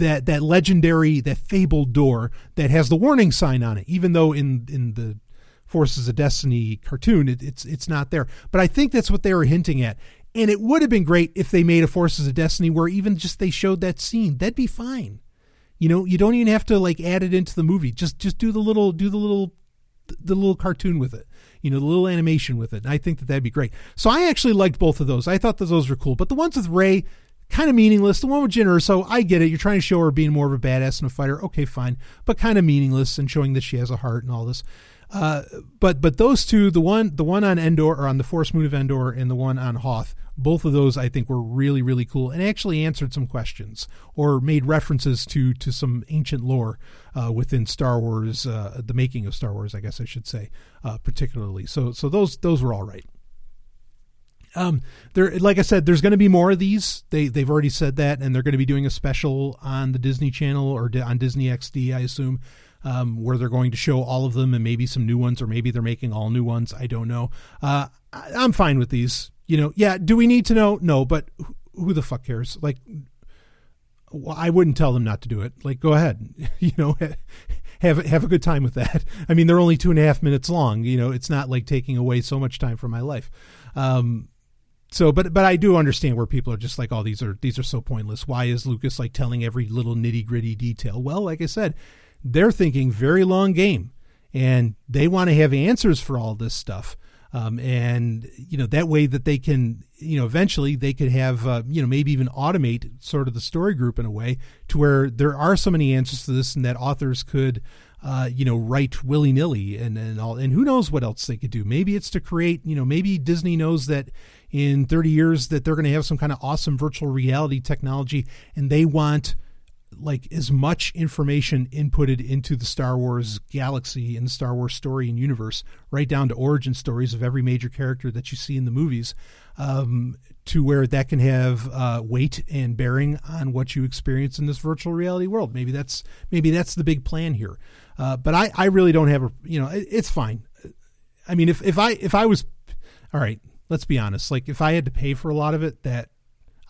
A: that that legendary that fabled door that has the warning sign on it even though in in the forces of destiny cartoon it, it's it's not there. But i think that's what they were hinting at. And it would have been great if they made a forces of destiny where even just they showed that scene. That'd be fine. You know you don't even have to like add it into the movie. Just just do the little do the little the little cartoon with it. You know the little animation with it. And i think that that'd be great. So i actually liked both of those. I thought that those were cool. But the ones with Rey kind of meaningless. The one with Jyn Erso, I get it. You're trying to show her being more of a badass and a fighter. Okay, fine, but kind of meaningless and showing that she has a heart and all this. Uh, but but those two, the one the one on Endor or on the Forest Moon of Endor, and the one on Hoth, both of those I think were really really cool and actually answered some questions or made references to to some ancient lore uh, within Star Wars, uh, the making of Star Wars, I guess I should say, uh, particularly. So so those those were all right. Um, there, like I said, there's going to be more of these. They they've already said that, and they're going to be doing a special on the Disney Channel or on Disney XD, I assume, um, where they're going to show all of them and maybe some new ones, or maybe they're making all new ones. I don't know. Uh, I, I'm fine with these. You know, yeah. Do we need to know? No, but who, who the fuck cares? Like, well, I wouldn't tell them not to do it. Like, go ahead. [LAUGHS] you know. have have a good time with that. [LAUGHS] I mean, they're only two and a half minutes long. You know, it's not like taking away so much time from my life. Um, so but but I do understand where people are just like, oh, these are these are so pointless. Why is Lucas like telling every little nitty gritty detail? Well, like I said, they're thinking very long game, and they want to have answers for all this stuff. Um, and you know that way that they can you know eventually they could have uh, you know maybe even automate sort of the story group in a way to where there are so many answers to this and that authors could uh, you know write willy nilly and and all and who knows what else they could do maybe it's to create you know maybe Disney knows that in 30 years that they're going to have some kind of awesome virtual reality technology and they want like as much information inputted into the Star Wars galaxy and the Star Wars story and universe, right down to origin stories of every major character that you see in the movies, um, to where that can have uh, weight and bearing on what you experience in this virtual reality world. Maybe that's maybe that's the big plan here. Uh, but I, I really don't have a you know it, it's fine. I mean if if I if I was all right, let's be honest. Like if I had to pay for a lot of it, that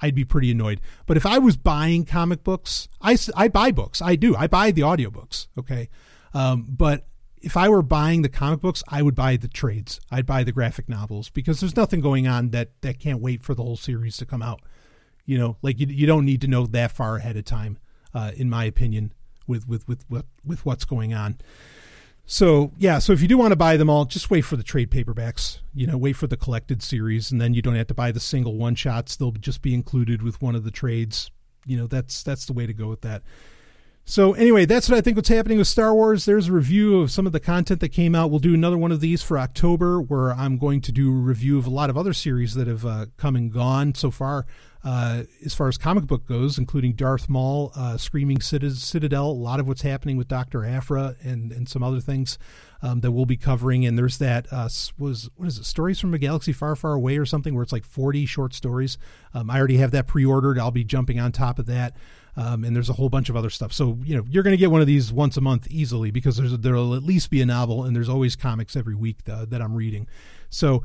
A: I'd be pretty annoyed. But if I was buying comic books, I, I buy books. I do. I buy the audiobooks. Okay. Um, but if I were buying the comic books, I would buy the trades. I'd buy the graphic novels because there's nothing going on that, that can't wait for the whole series to come out. You know, like you, you don't need to know that far ahead of time, uh, in my opinion, with, with, with, with, with what's going on. So yeah, so if you do want to buy them all, just wait for the trade paperbacks. You know, wait for the collected series, and then you don't have to buy the single one shots. They'll just be included with one of the trades. You know, that's that's the way to go with that. So anyway, that's what I think what's happening with Star Wars. There's a review of some of the content that came out. We'll do another one of these for October, where I'm going to do a review of a lot of other series that have uh, come and gone so far uh, as far as comic book goes, including Darth Maul, uh, Screaming Citadel, a lot of what's happening with Doctor Aphra, and and some other things um, that we'll be covering. And there's that uh, was what is it? Stories from a Galaxy Far, Far Away, or something, where it's like 40 short stories. Um, I already have that pre-ordered. I'll be jumping on top of that. Um, and there's a whole bunch of other stuff. So you know you're going to get one of these once a month easily because there's there'll at least be a novel, and there's always comics every week that, that I'm reading. So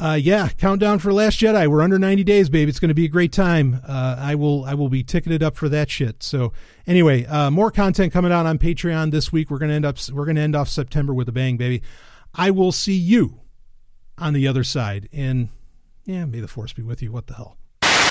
A: uh, yeah, countdown for Last Jedi. We're under 90 days, baby. It's going to be a great time. Uh, I will I will be ticketed up for that shit. So anyway, uh, more content coming out on Patreon this week. We're going to end up we're going to end off September with a bang, baby. I will see you on the other side. And yeah, may the force be with you. What the hell.